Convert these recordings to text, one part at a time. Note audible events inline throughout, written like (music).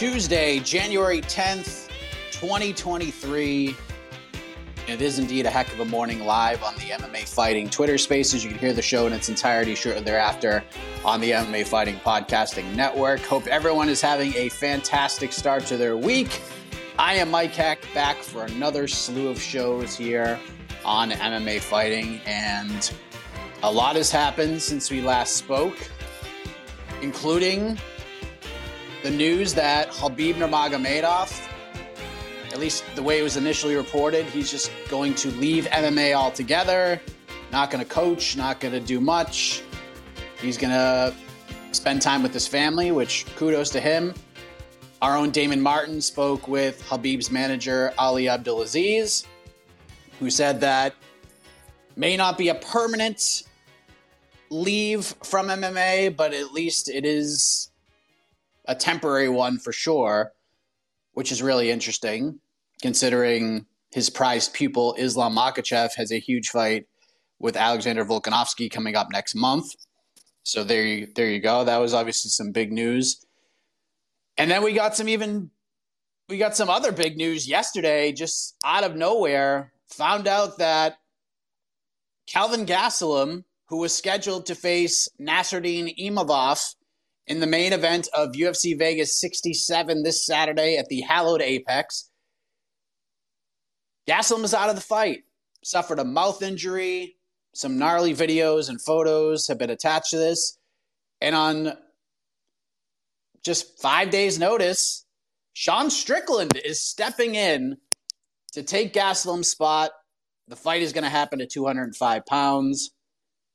Tuesday, January 10th, 2023. It is indeed a heck of a morning live on the MMA Fighting Twitter Spaces. You can hear the show in its entirety shortly thereafter on the MMA Fighting Podcasting Network. Hope everyone is having a fantastic start to their week. I am Mike Heck, back for another slew of shows here on MMA Fighting, and a lot has happened since we last spoke, including the news that Khabib Nurmagomedov, at least the way it was initially reported, he's just going to leave MMA altogether. Not going to coach, not going to do much. He's going to spend time with his family, which kudos to him. Our own Damon Martin spoke with Khabib's manager, Ali Abdelaziz, who said that may not be a permanent leave from MMA, but at least it is a temporary one for sure, which is really interesting considering his prized pupil Islam Makhachev has a huge fight with Alexander Volkanovski coming up next month. So there you there you go. That was obviously some big news. And then we got some even we got some other big news yesterday just out of nowhere. Found out that Kelvin Gastelum, who was scheduled to face Nassourdine Imavov in the main event of UFC Vegas 67 this Saturday at the hallowed Apex. Gastelum is out of the fight. Suffered a mouth injury. Some gnarly videos and photos have been attached to this. And on just five days' notice, Sean Strickland is stepping in to take Gastelum's spot. The fight is going to happen at 205 pounds.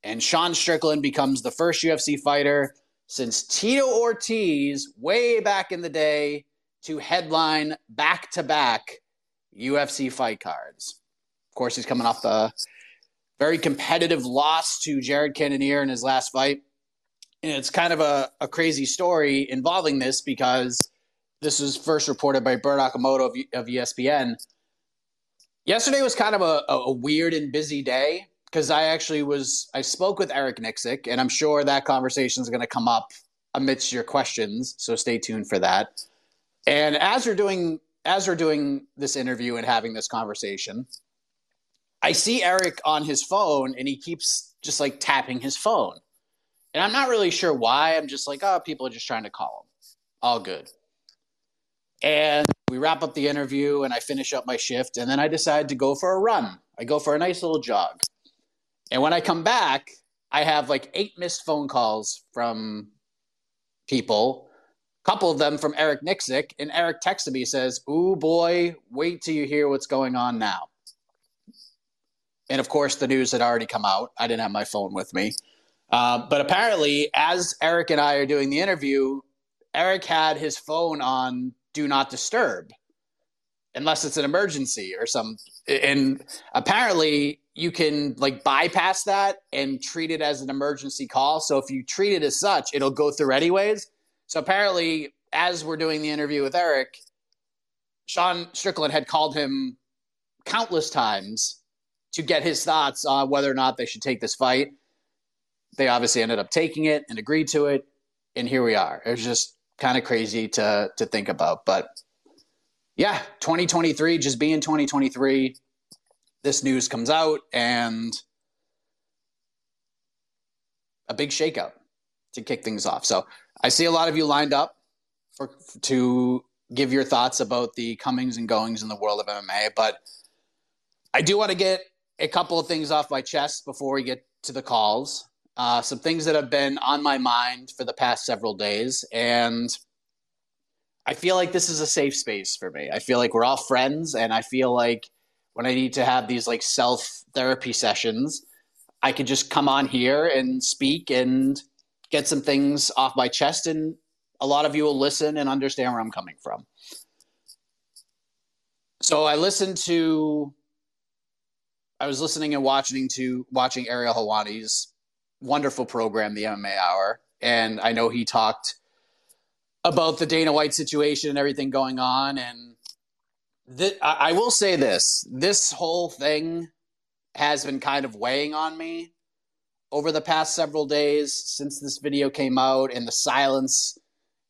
And Sean Strickland becomes the first UFC fighter since Tito Ortiz, way back in the day, to headline back to back UFC fight cards. Of course, he's coming off the very competitive loss to Jared Cannonier in his last fight. And it's kind of a, a crazy story involving this because this was first reported by Brett Okamoto of, of ESPN. Yesterday was kind of a, a weird and busy day because I actually was I spoke with Eric Nicksick, and I'm sure that conversation is going to come up amidst your questions. So stay tuned for that. And as we're doing as we're doing this interview and having this conversation, I see Eric on his phone, and he keeps just like tapping his phone, and I'm not really sure why. I'm just like, oh, people are just trying to call him. All good. And we wrap up the interview, and I finish up my shift, and then I decide to go for a run. I go for a nice little jog. And when I come back, I have like eight missed phone calls from people, a couple of them from Eric Nicksick, and Eric texted me says, "Ooh boy, wait till you hear what's going on now." And of course, the news had already come out. I didn't have my phone with me. Uh, but apparently, as Eric and I are doing the interview, Eric had his phone on do not disturb unless it's an emergency or some and apparently you can like bypass that and treat it as an emergency call. So if you treat it as such it'll go through anyways. So apparently as we're doing the interview with eric sean strickland had called him countless times to get his thoughts on whether or not they should take this fight. They obviously ended up taking it and agreed to it and here we are. It was just kind of crazy to to think about but yeah, 2023 just being 2023. This news comes out and a big shakeup to kick things off. So I see a lot of you lined up for to give your thoughts about the comings and goings in the world of MMA, but I do want to get a couple of things off my chest before we get to the calls. Uh, some things that have been on my mind for the past several days, and I feel like this is a safe space for me. I feel like we're all friends, and I feel like when I need to have these like self therapy sessions, I could just come on here and speak and get some things off my chest, and a lot of you will listen and understand where I'm coming from. So I listened to, I was listening and watching to watching Ariel Helwani's wonderful program, the MMA Hour, and I know he talked about the Dana White situation and everything going on. And I will say this this whole thing has been kind of weighing on me over the past several days since this video came out, and the silence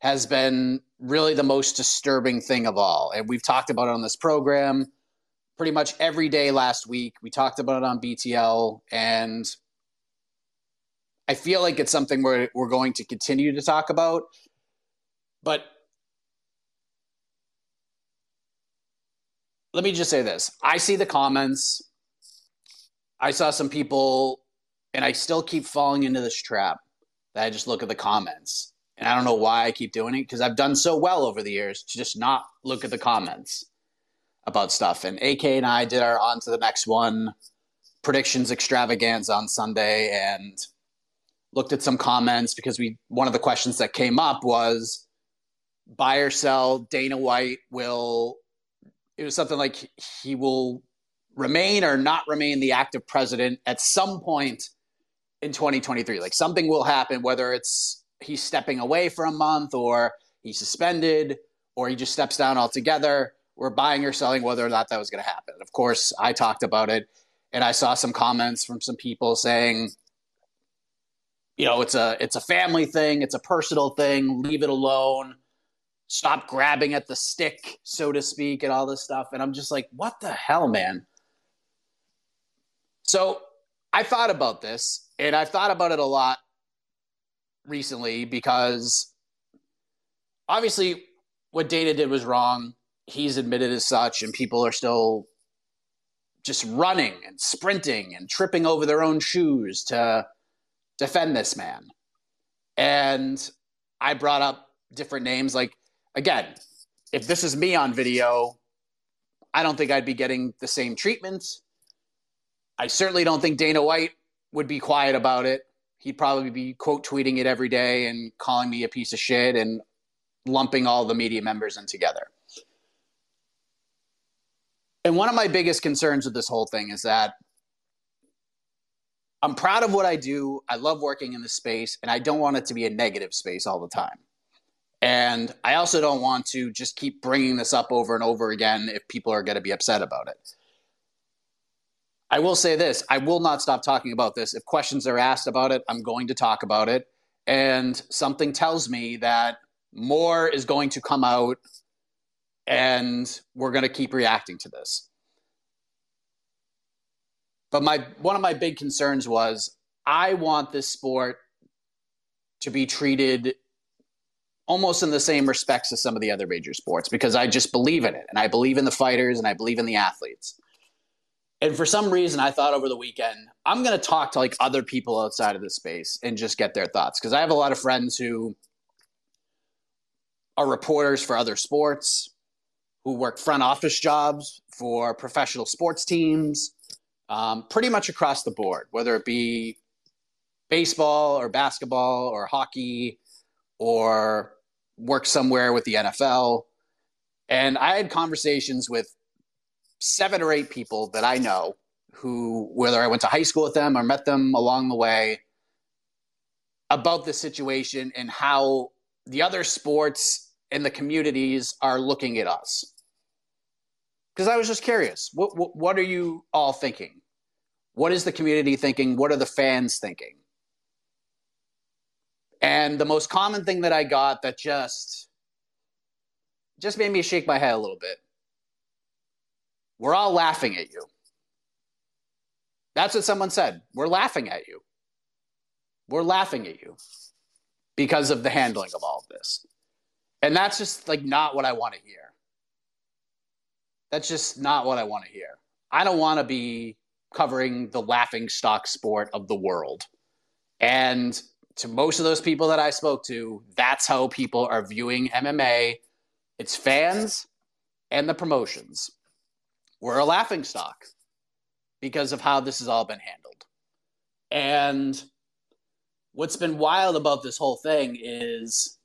has been really the most disturbing thing of all. And we've talked about it on this program pretty much every day last week. We talked about it on BTL, and I feel like it's something we're, we're going to continue to talk about but let me just say this I see the comments. I saw some people, and I still keep falling into this trap that I just look at the comments. And I don't know why I keep doing it because I've done so well over the years to just not look at the comments about stuff. And AK and I did our on to the next one predictions extravaganza on Sunday and looked at some comments because we one of the questions that came up was buy or sell, Dana White will, it was something like he will remain or not remain the active president at some point in 2023. Like something will happen, whether it's he's stepping away for a month or he's suspended or he just steps down altogether. We're buying or selling whether or not that was going to happen. Of course, I talked about it and I saw some comments from some people saying, you know, it's a it's a family thing, it's a personal thing, leave it alone stop grabbing at the stick, so to speak, and all this stuff. And I'm just like, what the hell, man? So I thought about this, and I've thought about it a lot recently because obviously what Dana did was wrong. He's admitted as such, and people are still just running and sprinting and tripping over their own shoes to defend this man. And I brought up different names like again, if this is me on video, I don't think I'd be getting the same treatment. I certainly don't think Dana White would be quiet about it. He'd probably be quote tweeting it every day and calling me a piece of shit and lumping all the media members in together. And one of my biggest concerns with this whole thing is that I'm proud of what I do. I love working in this space, and I don't want it to be a negative space all the time. And I also don't want to just keep bringing this up over and over again if people are going to be upset about it. I will say this I will not stop talking about this. If questions are asked about it, I'm going to talk about it. And something tells me that more is going to come out and we're going to keep reacting to this. But my one of my big concerns was I want this sport to be treated almost in the same respects as some of the other major sports because I just believe in it and I believe in the fighters and I believe in the athletes. And for some reason, I thought over the weekend, I'm going to talk to like other people outside of the space and just get their thoughts. Because I have a lot of friends who are reporters for other sports, who work front office jobs for professional sports teams, um, pretty much across the board, whether it be baseball or basketball or hockey or work somewhere with the NFL. And I had conversations with seven or eight people that I know who, whether I went to high school with them or met them along the way, about the situation and how the other sports and the communities are looking at us. Because I was just curious, what, what, what are you all thinking? What is the community thinking? What are the fans thinking? And the most common thing that I got that just just made me shake my head a little bit we're all laughing at you. That's what someone said. We're laughing at you. We're laughing at you because of the handling of all of this. And that's just like not what I want to hear. That's just not what I want to hear. I don't want to be covering the laughing stock sport of the world. And to most of those people that I spoke to, that's how people are viewing MMA. It's fans and the promotions we're a laughing stock because of how this has all been handled. And what's been wild about this whole thing is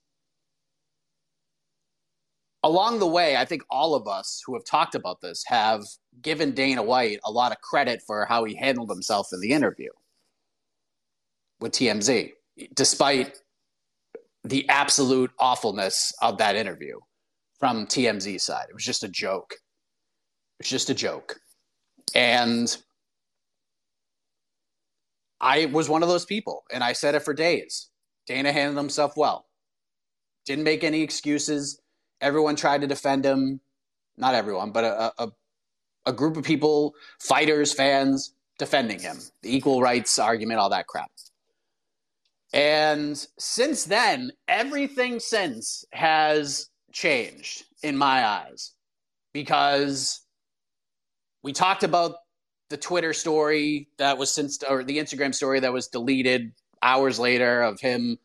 along the way, I think all of us who have talked about this have given Dana White a lot of credit for how he handled himself in the interview with TMZ, despite the absolute awfulness of that interview from TMZ's side. It was just a joke. It's just a joke. And I was one of those people, and I said it for days. Dana handled himself well. Didn't make any excuses. Everyone tried to defend him. Not everyone, but a, a, a group of people, fighters, fans, defending him. The equal rights argument, all that crap. And since then, everything since has changed in my eyes because we talked about the Twitter story that was since, or the Instagram story that was deleted hours later of him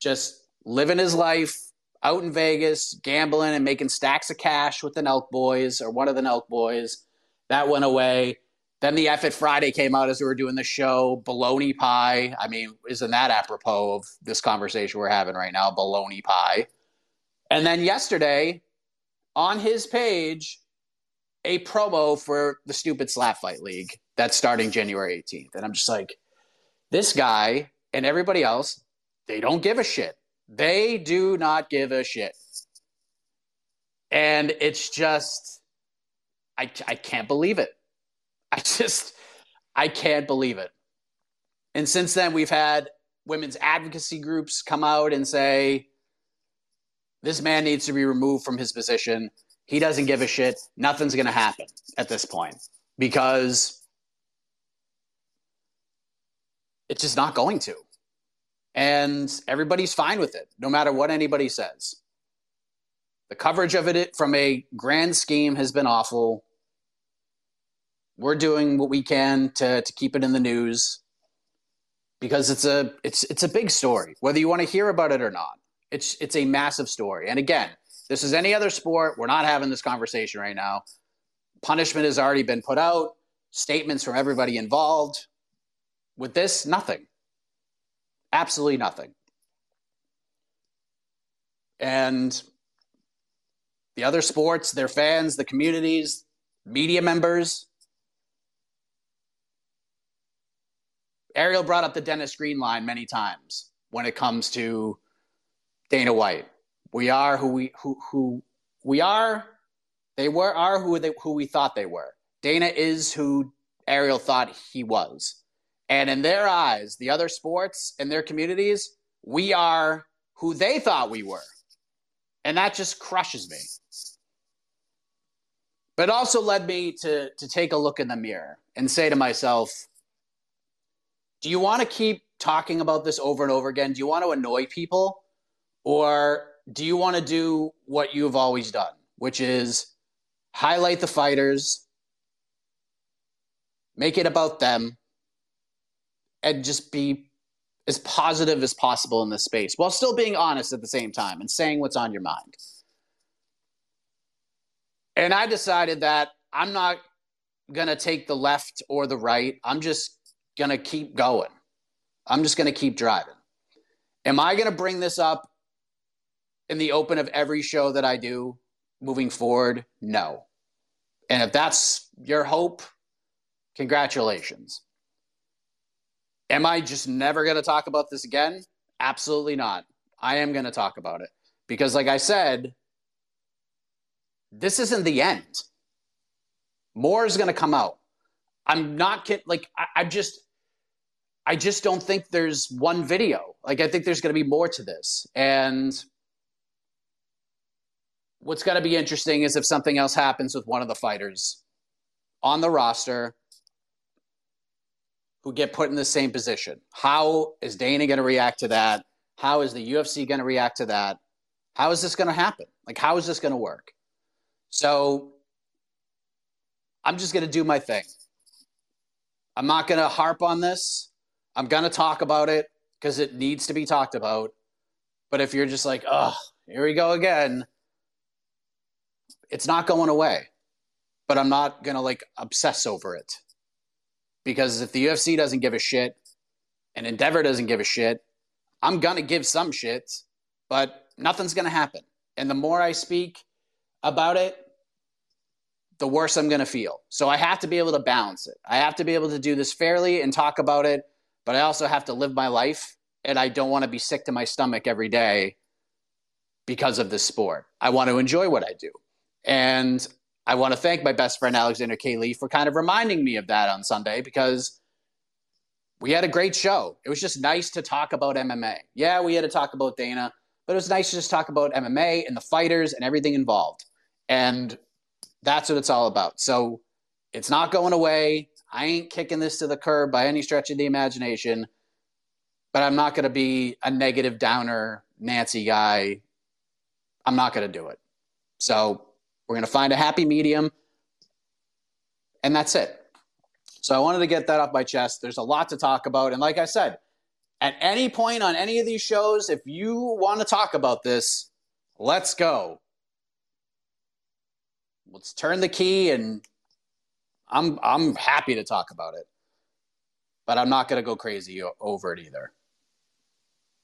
just living his life out in Vegas, gambling and making stacks of cash with the Nelk boys or one of the Nelk boys. That went away. Then the F it Friday came out as we were doing the show. Baloney pie. I mean, isn't that apropos of this conversation we're having right now? Baloney pie. And then yesterday on his page, a promo for the stupid slap fight league that's starting January 18th. And I'm just like, this guy and everybody else, they don't give a shit. They do not give a shit. And it's just, I, I can't believe it. I just, I can't believe it. And since then, we've had women's advocacy groups come out and say, this man needs to be removed from his position. He doesn't give a shit. Nothing's going to happen at this point because it's just not going to. And everybody's fine with it, no matter what anybody says. The coverage of it from a grand scheme has been awful. We're doing what we can to, to keep it in the news because it's a it's it's a big story, whether you want to hear about it or not. It's it's a massive story. And again, this is any other sport. We're not having this conversation right now. Punishment has already been put out, statements from everybody involved. With this, nothing. Absolutely nothing. And the other sports, their fans, the communities, media members. Ariel brought up the Dennis Green line many times when it comes to Dana White. We are who we who who we are. They were are who they who we thought they were. Dana is who Ariel thought he was. And in their eyes, the other sports and their communities, we are who they thought we were. And that just crushes me. But it also led me to, to take a look in the mirror and say to myself, do you want to keep talking about this over and over again? Do you want to annoy people? Or do you want to do what you've always done, which is highlight the fighters, make it about them, and just be as positive as possible in this space while still being honest at the same time and saying what's on your mind. And I decided that I'm not going to take the left or the right. I'm just going to keep going. I'm just going to keep driving. Am I going to bring this up in the open of every show that I do moving forward? No. And if that's your hope, congratulations. Am I just never going to talk about this again? Absolutely not. I am going to talk about it because, like I said, this isn't the end. More is going to come out. I'm not kidding. Like I, I just, I just don't think there's one video. Like I think there's going to be more to this. And what's going to be interesting is if something else happens with one of the fighters on the roster who get put in the same position. How is Dana going to react to that? How is the UFC going to react to that? How is this going to happen? Like, how is this going to work? So, I'm just going to do my thing. I'm not going to harp on this. I'm to talk about it because it needs to be talked about. But if you're just like, oh, here we go again, it's not going away. But I'm not to like obsess over it because if the UFC doesn't give a shit and Endeavor doesn't give a shit, I'm to give some shit, but nothing's to happen. And the more I speak about it, the worse I'm to feel. So I have to be able to balance it. I have to be able to do this fairly and talk about it, but I also have to live my life. And I don't want to be sick to my stomach every day because of this sport. I want to enjoy what I do. And I want to thank my best friend Alexander. Lee for kind of reminding me of that on Sunday because we had a great show. It was just nice to talk about MMA. Yeah, we had to talk about Dana, but it was nice to just talk about MMA and the fighters and everything involved. And that's what it's all about. So it's not going away. I ain't kicking this to the curb by any stretch of the imagination, but I'm not going to be a negative downer Nancy guy. I'm not going to do it. So we're going to find a happy medium, and that's it. So I wanted to get that off my chest. There's a lot to talk about. And like I said, at any point on any of these shows, if you want to talk about this, let's go. Let's turn the key and I'm I'm happy to talk about it. But I'm not going to go crazy over it either.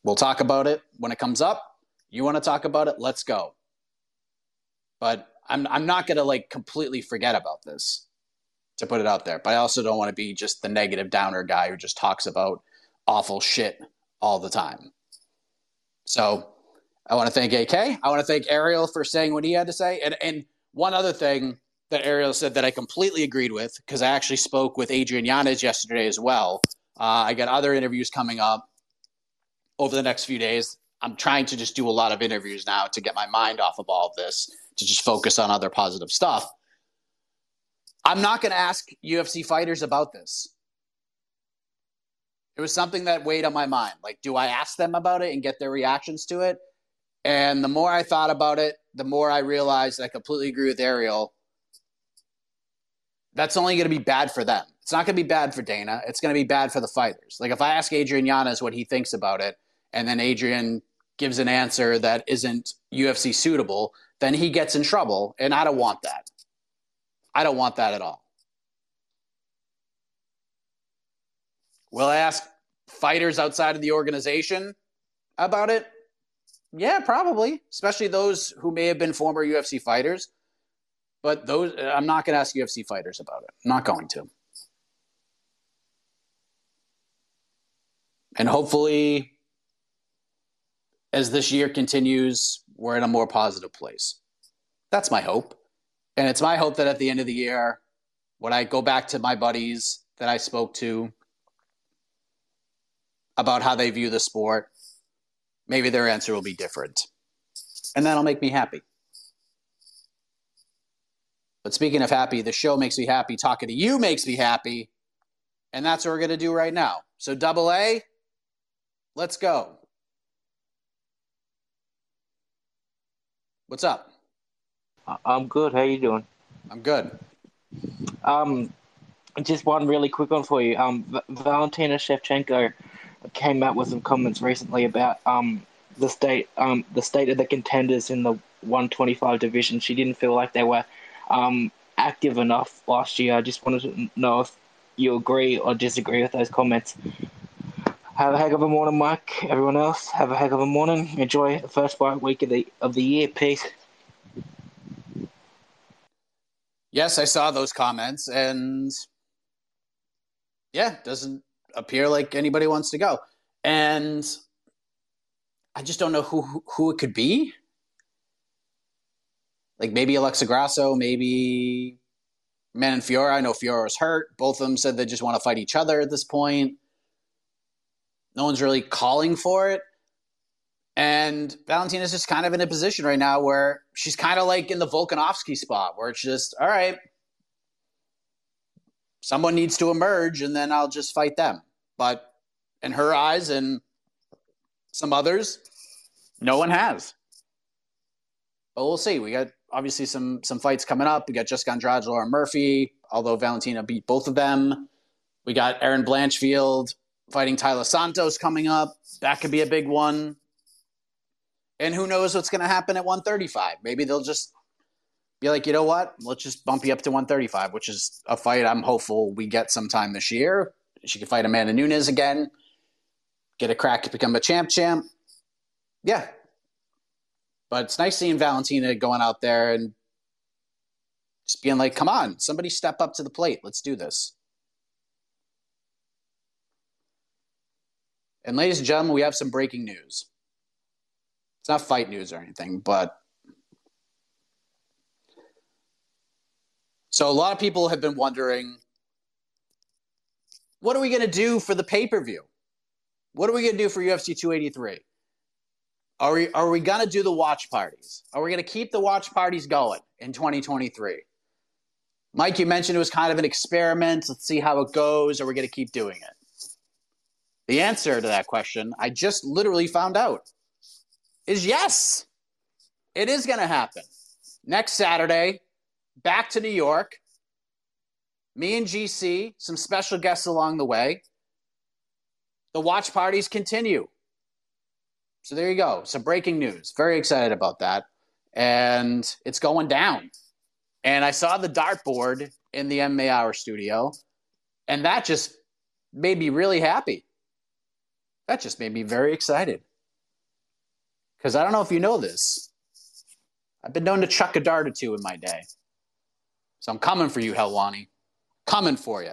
We'll talk about it when it comes up. You want to talk about it? Let's go. But I'm I'm not gonna like completely forget about this to put it out there. But I also don't want to be just the negative downer guy who just talks about awful shit all the time. So I want to thank AK. I want to thank Ariel for saying what he had to say. And and one other thing that Ariel said that I completely agreed with because I actually spoke with Adrian Yanez yesterday as well. Uh, I got other interviews coming up over the next few days. I'm trying to just do a lot of interviews now to get my mind off of all of this to just focus on other positive stuff. I'm not going to ask UFC fighters about this. It was something that weighed on my mind. Like, do I ask them about it and get their reactions to it? And the more I thought about it, the more I realized I completely agree with Ariel. That's only going to be bad for them. It's not going to be bad for Dana. It's going to be bad for the fighters. Like, if I ask Adrian Yanez what he thinks about it, and then Adrian gives an answer that isn't UFC suitable, then he gets in trouble. And I don't want that. I don't want that at all. Will I ask fighters outside of the organization about it? Yeah, probably, especially those who may have been former UFC fighters. But those, I'm not going to ask UFC fighters about it. I'm not going to. And hopefully, as this year continues, we're in a more positive place. That's my hope. And it's my hope that at the end of the year, when I go back to my buddies that I spoke to about how they view the sport, maybe their answer will be different. And that'll make me happy. But speaking of happy, the show makes me happy. Talking to you makes me happy. And that's what we're going to do right now. So, double A, let's go. What's up? I'm good. How you doing? I'm good. Um, just one really quick one for you. Um, v- Valentina Shevchenko came out with some comments recently about um the state um the state of the contenders in the 125 division. She didn't feel like they were um active enough last year. I just wanted to know if you agree or disagree with those comments. Have a heck of a morning, Mike. Everyone else, have a heck of a morning. Enjoy the first fight week of the of the year. Peace. Yes, I saw those comments, and yeah, doesn't appear like anybody wants to go. And I just don't know who who it could be. Like maybe Alexa Grasso, maybe Manon Fiorot. I know Fiorot's hurt. Both of them said they just want to fight each other at this point. No one's really calling for it. And Valentina's just kind of in a position right now where she's kind of like in the Volkanovski spot, where it's just, all right, someone needs to emerge and then I'll just fight them. But in her eyes and some others, no one has. But we'll see. We got obviously some some fights coming up. We got Jessica Andrade, Lauren Murphy, although Valentina beat both of them. We got Erin Blanchfield fighting Taila Santos coming up. That could be a big one. And who knows what's going to happen at 135? Maybe they'll just be like, you know what? Let's just bump you up to 135, which is a fight I'm hopeful we get sometime this year. She can fight Amanda Nunes again, get a crack to become a champ champ. Yeah. But it's nice seeing Valentina going out there and just being like, come on, somebody step up to the plate. Let's do this. And ladies and gentlemen, we have some breaking news. It's not fight news or anything, but so a lot of people have been wondering what are we going to do for the pay per view? What are we going to do for UFC 283? Are we are we to do the watch parties? Are we to keep the watch parties going in 2023? Mike, you mentioned it was kind of an experiment. Let's see how it goes. Are we to keep doing it? The answer to that question, I just literally found out, is yes. It is to happen. Next Saturday, back to New York. Me and GC, some special guests along the way. The watch parties continue. So there you go. So breaking news. Very excited about that. And it's going down. And I saw the dartboard in the MMA Hour studio, and that just made me really happy. That just made me very excited. Because I don't know if you know this. I've been known to chuck a dart or two in my day. So I'm coming for you, Helwani. Coming for you.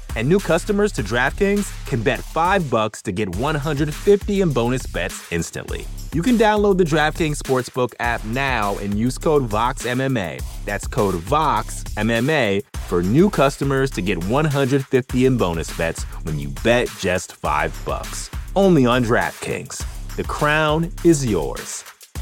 And new customers to DraftKings can bet 5 bucks to get 150 in bonus bets instantly. You can download the DraftKings Sportsbook app now and use code VOXMMA. That's code VOXMMA for new customers to get 150 in bonus bets when you bet just 5 bucks. Only on DraftKings. The crown is yours.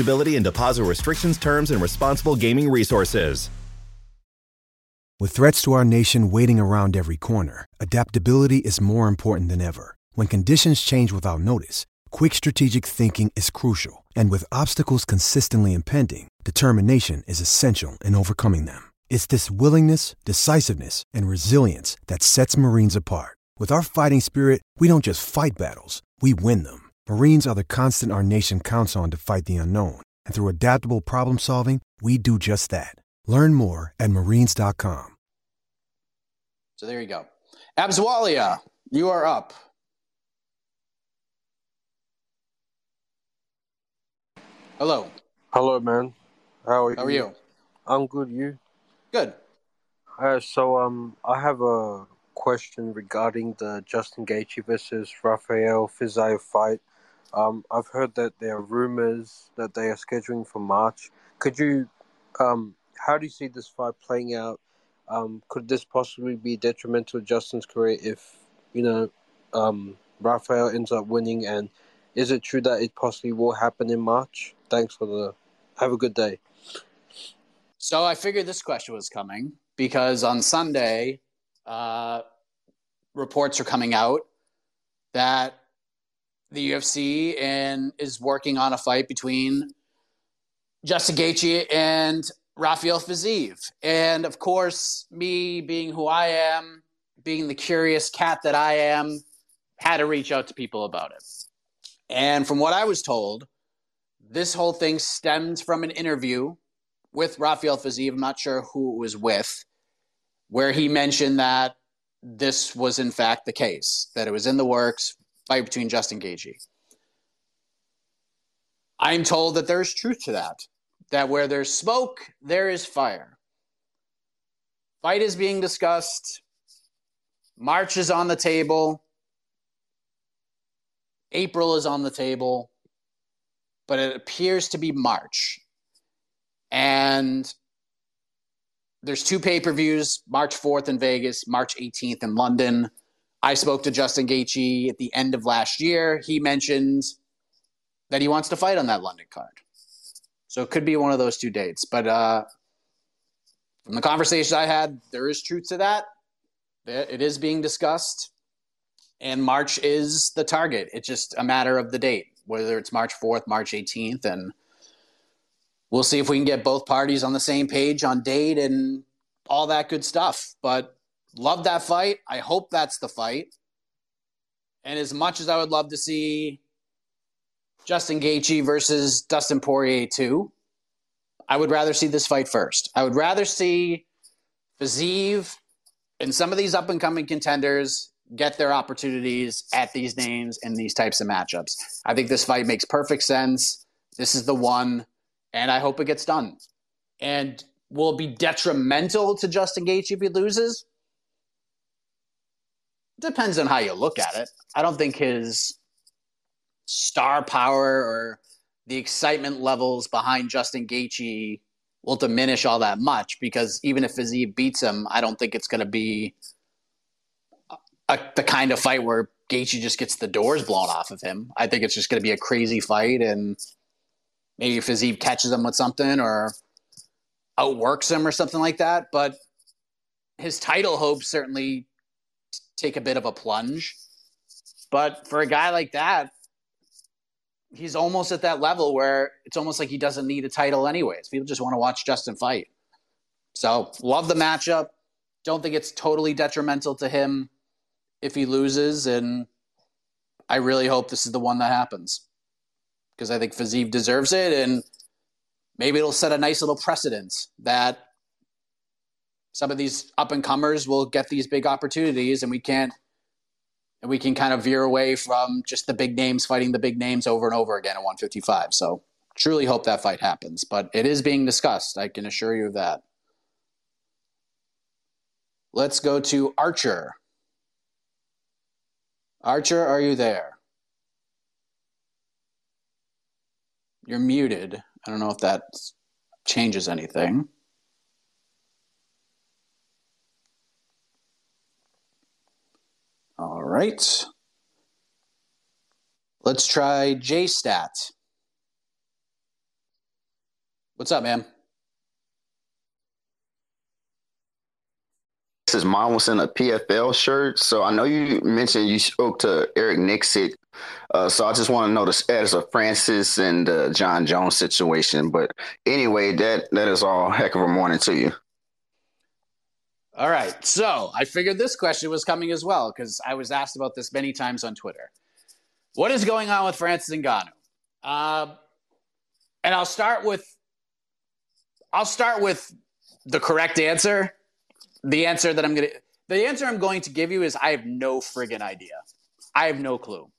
eligibility and deposit restrictions, terms, and responsible gaming resources. With threats to our nation waiting around every corner, adaptability is more important than ever. When conditions change without notice, quick strategic thinking is crucial. And with obstacles consistently impending, determination is essential in overcoming them. It's this willingness, decisiveness, and resilience that sets Marines apart. With our fighting spirit, we don't just fight battles, we win them. Marines are the constant our nation counts on to fight the unknown. And through adaptable problem solving, we do just that. Learn more at marines.com. So there you go. Abswalia, you are up. Hello. Hello, man. How are How are you? you? I'm good. You? Good. Uh, so um, I have a question regarding the Justin Gaethje versus Rafael Fiziev fight. Um, I've heard that there are rumors that they are scheduling for March. Could you, um, how do you see this fight playing out? Um, could this possibly be detrimental to Justin's career if you know um, Rafael ends up winning? And is it true that it possibly will happen in March? Thanks for the. Have a good day. So I figured this question was coming because on Sunday, uh, reports are coming out that the UFC and is working on a fight between Justin Gaethje and Rafael Fiziev. And of course, me being who I am, being the curious cat that I am, had to reach out to people about it. And from what I was told, this whole thing stems from an interview with Rafael Fiziev. I'm not sure who it was with, where he mentioned that this was in fact the case, that it was in the works, fight between Justin Gaethje. I'm told that there's truth to that, that where there's smoke, there is fire. Fight is being discussed. March is on the table. April is on the table. But it appears to be March. And there's two pay per views March 4th in Vegas, March 18th in London. I spoke to Justin Gaethje at the end of last year. He mentioned that he wants to fight on that London card. So it could be one of those two dates. But uh, from the conversation I had, there is truth to that. It is being discussed. And March is the target. It's just a matter of the date, whether it's March 4th, March 18th. And we'll see if we can get both parties on the same page on date and all that good stuff. But love that fight. I hope that's the fight. And as much as I would love to see Justin Gaethje versus Dustin Poirier too, I would rather see this fight first. I would rather see Fiziev and some of these up and coming contenders get their opportunities at these names and these types of matchups. I think this fight makes perfect sense. This is the one and I hope it gets done. And will it be detrimental to Justin Gaethje if he loses? Depends on how you look at it. I don't think his star power or the excitement levels behind Justin Gaethje will diminish all that much because even if Fiziev beats him, I don't think it's going to be a, the kind of fight where Gaethje just gets the doors blown off of him. I think it's just going to be a crazy fight and – maybe Fiziev catches him with something or outworks him or something like that. But his title hopes certainly take a bit of a plunge. But for a guy like that, he's almost at that level where it's almost like he doesn't need a title anyways. People just want to watch Justin fight. So love the matchup. Don't think it's totally detrimental to him if he loses. And I really hope this is the one that happens because I think Fiziev deserves it, and maybe it'll set a nice little precedent that some of these up and comers will get these big opportunities, and we can't and we can kind of veer away from just the big names fighting the big names over and over again at 155. So truly hope that fight happens, but it is being discussed. I can assure you of that. Let's go to Archer. Archer, are you there? You're muted. I don't know if that changes anything. All right. Let's try JStat. What's up, man? This is mom was in a PFL shirt. So I know you mentioned you spoke to Eric Nicksick uh, so I just want to know the status of Francis and uh, Jon Jones situation. But anyway, that that is all heck of a morning to you. All right. So I figured this question was coming as well because I was asked about this many times on Twitter. What is going on with Francis Ngannou? Uh, and I'll start with I'll start with the correct answer. The answer that I'm gonna the answer I'm going to give you is I have no friggin' idea. I have no clue.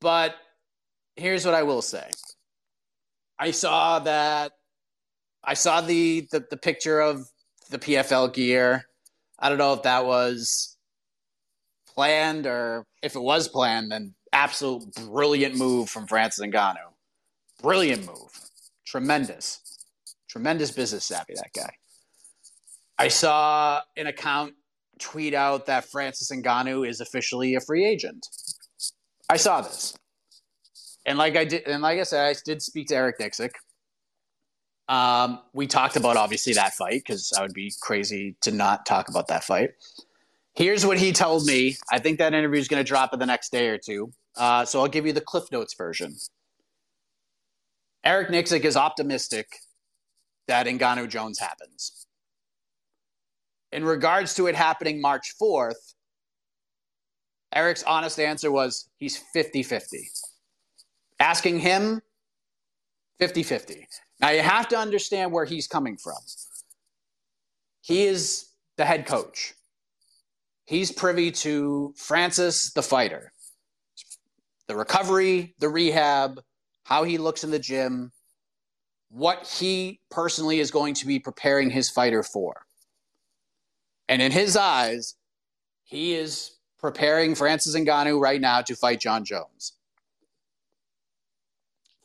But here's what I will say. I saw that I saw the, the, the picture of the PFL gear. I don't know if that was planned or if it was planned, then absolute brilliant move from Francis Ngannou. Brilliant move. Tremendous. Tremendous business savvy, that guy. I saw an account tweet out that Francis Ngannou is officially a free agent. I saw this. And like I did and like I said, I did speak to Eric Nicksick. Um, we talked about obviously that fight because I would be crazy to not talk about that fight. Here's what he told me. I think that interview is going to drop in the next day or two. Uh, so I'll give you the Cliff Notes version. Eric Nicksick is optimistic that Ngannou Jones happens. In regards to it happening March 4th, Eric's honest answer was he's 50 50. Asking him, 50 50. Now you have to understand where he's coming from. He is the head coach. He's privy to Francis, the fighter, the recovery, the rehab, how he looks in the gym, what he personally is going to be preparing his fighter for. And in his eyes, he is preparing Francis Ngannou right now to fight Jon Jones.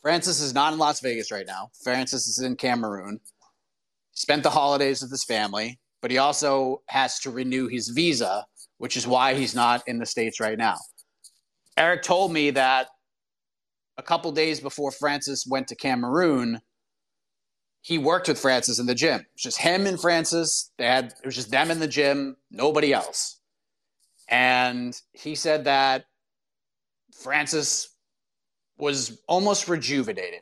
Francis is not in Las Vegas right now. Francis is in Cameroon. Spent the holidays with his family, but he also has to renew his visa, which is why he's not in the States right now. Eric told me that a couple days before Francis went to Cameroon, he worked with Francis in the gym. It's just him and Francis. They had it was just them in the gym, nobody else. And he said that Francis was almost rejuvenated.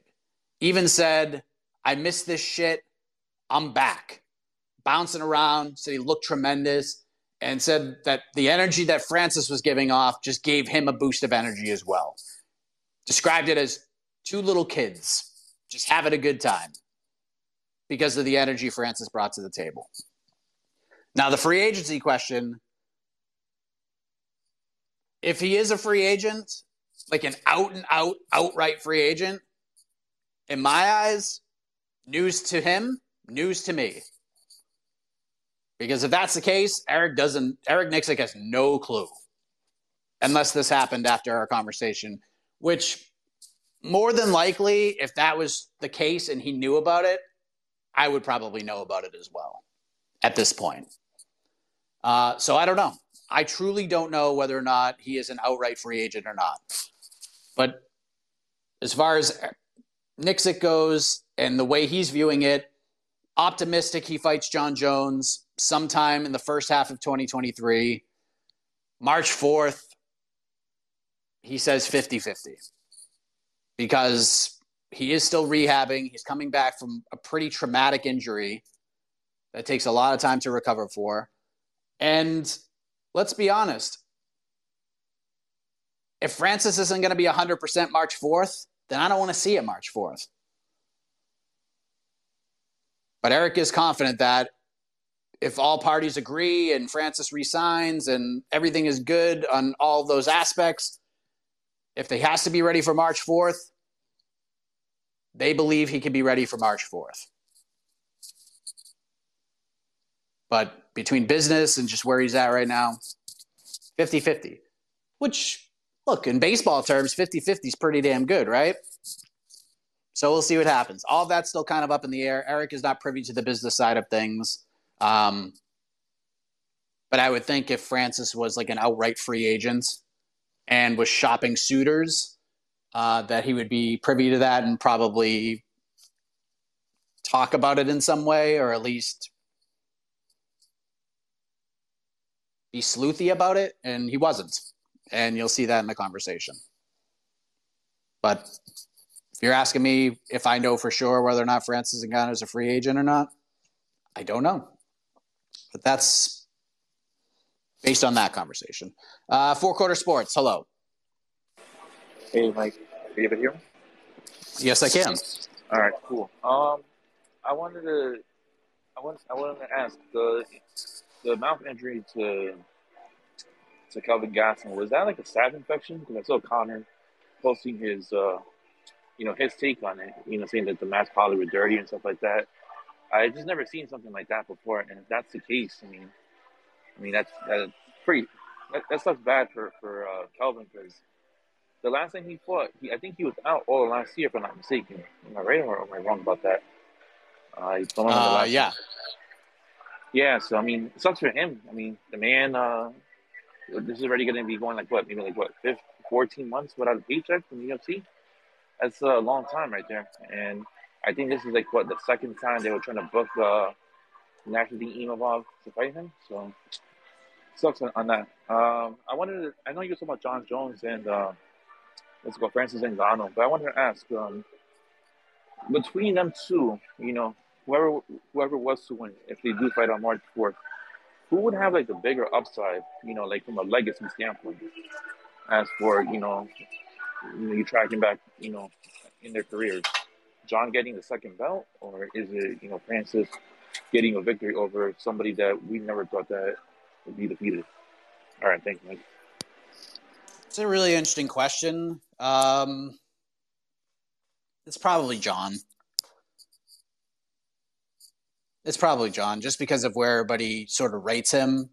Even said, I miss this shit. I'm back. Bouncing around, said he looked tremendous, and said that the energy that Francis was giving off just gave him a boost of energy as well. Described it as two little kids just having a good time because of the energy Francis brought to the table. Now, the free agency question if he is a free agent, like an out and out, outright free agent, in my eyes, news to him, news to me. Because if that's the case, Eric doesn't, Eric Nicksick has no clue. Unless this happened after our conversation, which more than likely, if that was the case and he knew about it, I would probably know about it as well at this point. Uh, so I don't know. I truly don't know whether or not he is an outright free agent or not. But as far as Nicksick goes and the way he's viewing it, optimistic he fights Jon Jones sometime in the first half of 2023. March 4th, he says 50 50 because he is still rehabbing. He's coming back from a pretty traumatic injury that takes a lot of time to recover for. And let's be honest, if Francis isn't going to be 100% March 4th, then I don't want to see it March 4th. But Eric is confident that if all parties agree and Francis resigns and everything is good on all those aspects, if he has to be ready for March 4th, they believe he can be ready for March 4th. But between business and just where he's at right now, 50 50, which look, in baseball terms, 50 50 is pretty damn good, right? So we'll see what happens. All that's still kind of up in the air. Eric is not privy to the business side of things. Um, but I would think if Francis was like an outright free agent and was shopping suitors, uh, that he would be privy to that and probably talk about it in some way or at least be sleuthy about it. And he wasn't and you'll see that in the conversation. But if you're asking me if I know for sure whether or not Francis Ngannou is a free agent or not, I don't know. But that's based on that conversation. Uh, Four Quarter Sports, hello. Hey, Mike. Are you able to hear me? Yes, I can. All right, cool. Um, I wanted to, I want, I wanted to ask the the mouth injury to to Kelvin Gastelum. Was that like a staph infection? Because I saw Conor posting his, uh, you know, his take on it. You know, saying that the mask probably were dirty and stuff like that. I just never seen something like that before, and if that's the case, I mean, I mean that's that's pretty. That, that stuff's bad for for uh, Kelvin because the last time he fought, he, I think he was out all last year, if I'm not mistaken. Am I right or am I wrong about that? Uh, he uh, yeah. Yeah, so I mean, it sucks for him. I mean, the man, uh, this is already going to be going like what, maybe like what, 15, 14 months without a paycheck from the UFC? That's a long time right there. And I think this is like what, the second time they were trying to book uh, Nassourdine Imavov to fight him. So, sucks on, on that. Um, I wanted to, I know you were talking about Jon Jones and, uh, let's go, Francis Ngannou, but I wanted to ask, um, between them two, you know, whoever whoever was to win, if they do fight on March fourth, who would have like the bigger upside, you know, like from a legacy standpoint, as for you know, you, tracking back, you know, in their careers, Jon getting the second belt, or is it you know Francis getting a victory over somebody that we never thought that would be defeated? All right, thanks, Mike. It's a really interesting question. Um, it's probably Jon. It's probably Jon, just because of where everybody sort of rates him.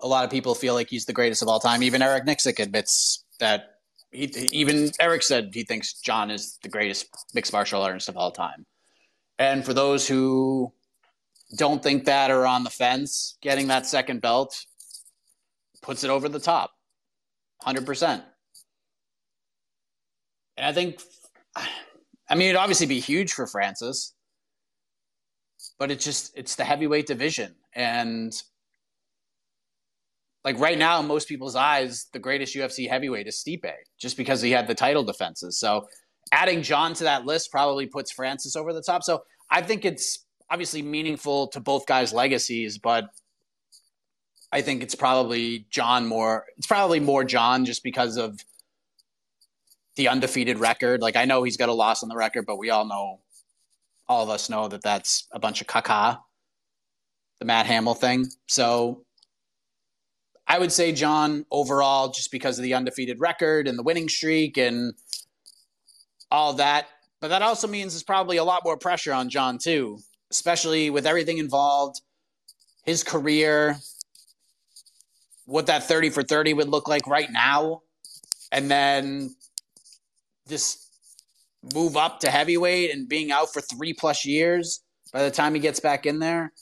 A lot of people feel like he's the greatest of all time. Even Eric Nicksick admits that. He, even Eric said he thinks Jon is the greatest mixed martial artist of all time. And for those who don't think that or on the fence, getting that second belt puts it over the top, hundred percent. And I think, I mean, it'd obviously be huge for Francis but it's just it's the heavyweight division. And like right now in most people's eyes the greatest UFC heavyweight is Stipe just because he had the title defenses. So adding Jon to that list probably puts Francis over the top. So I think it's obviously meaningful to both guys legacies but I think it's probably Jon more it's probably more Jon just because of the undefeated record. Like I know he's got a loss on the record but we all know all of us know that that's a bunch of caca, the Matt Hamill thing. So I would say Jon overall, just because of the undefeated record and the winning streak and all that. But that also means there's probably a lot more pressure on Jon, too, especially with everything involved, his career, what that 30 for 30 would look like right now. And then this move up to heavyweight and being out for three plus years by the time he gets back in there.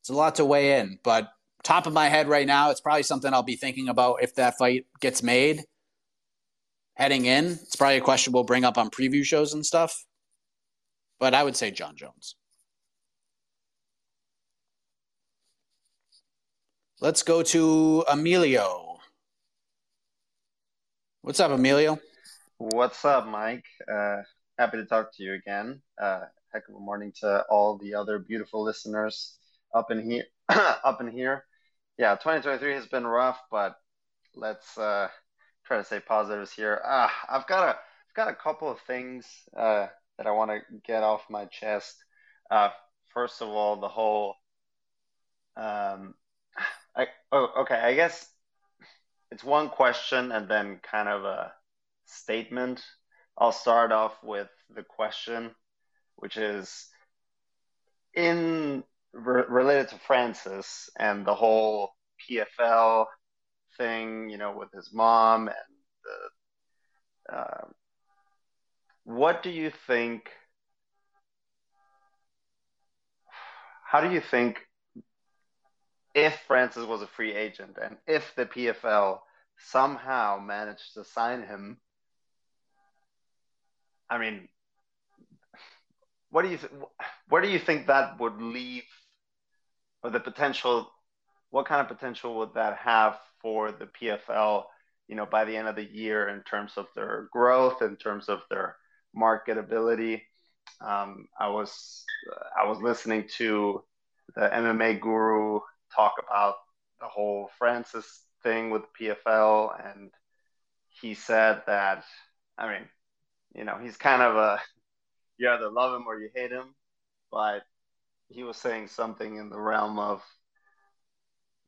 It's a lot to weigh in, but top of my head right now, it's probably something I'll be thinking about if that fight gets made heading in. It's probably a question we'll bring up on preview shows and stuff. But I would say Jon Jones. Let's go to Emilio. What's up, Emilio? What's up, Mike? Uh, happy to talk to you again. Uh, heck of a morning to all the other beautiful listeners up in here. (coughs) up in here, yeah. 2023 has been rough, but let's uh, try to say positives here. Ah, I've got a, I've got a couple of things uh, that I want to get off my chest. Uh, first of all, the whole, um, I oh okay, I guess it's one question and then kind of a statement. I'll start off with the question, which is in re- related to Francis and the whole PFL thing, you know, with his mom and the. Uh, what do you think? How do you think if Francis was a free agent and if the PFL somehow managed to sign him I mean, what do you th- where do you think that would leave, or the potential? What kind of potential would that have for the PFL? You know, by the end of the year, in terms of their growth, in terms of their marketability. Um, I was I was listening to the MMA guru talk about the whole Francis thing with PFL, and he said that I mean you know, he's kind of a you either love him or you hate him, but he was saying something in the realm of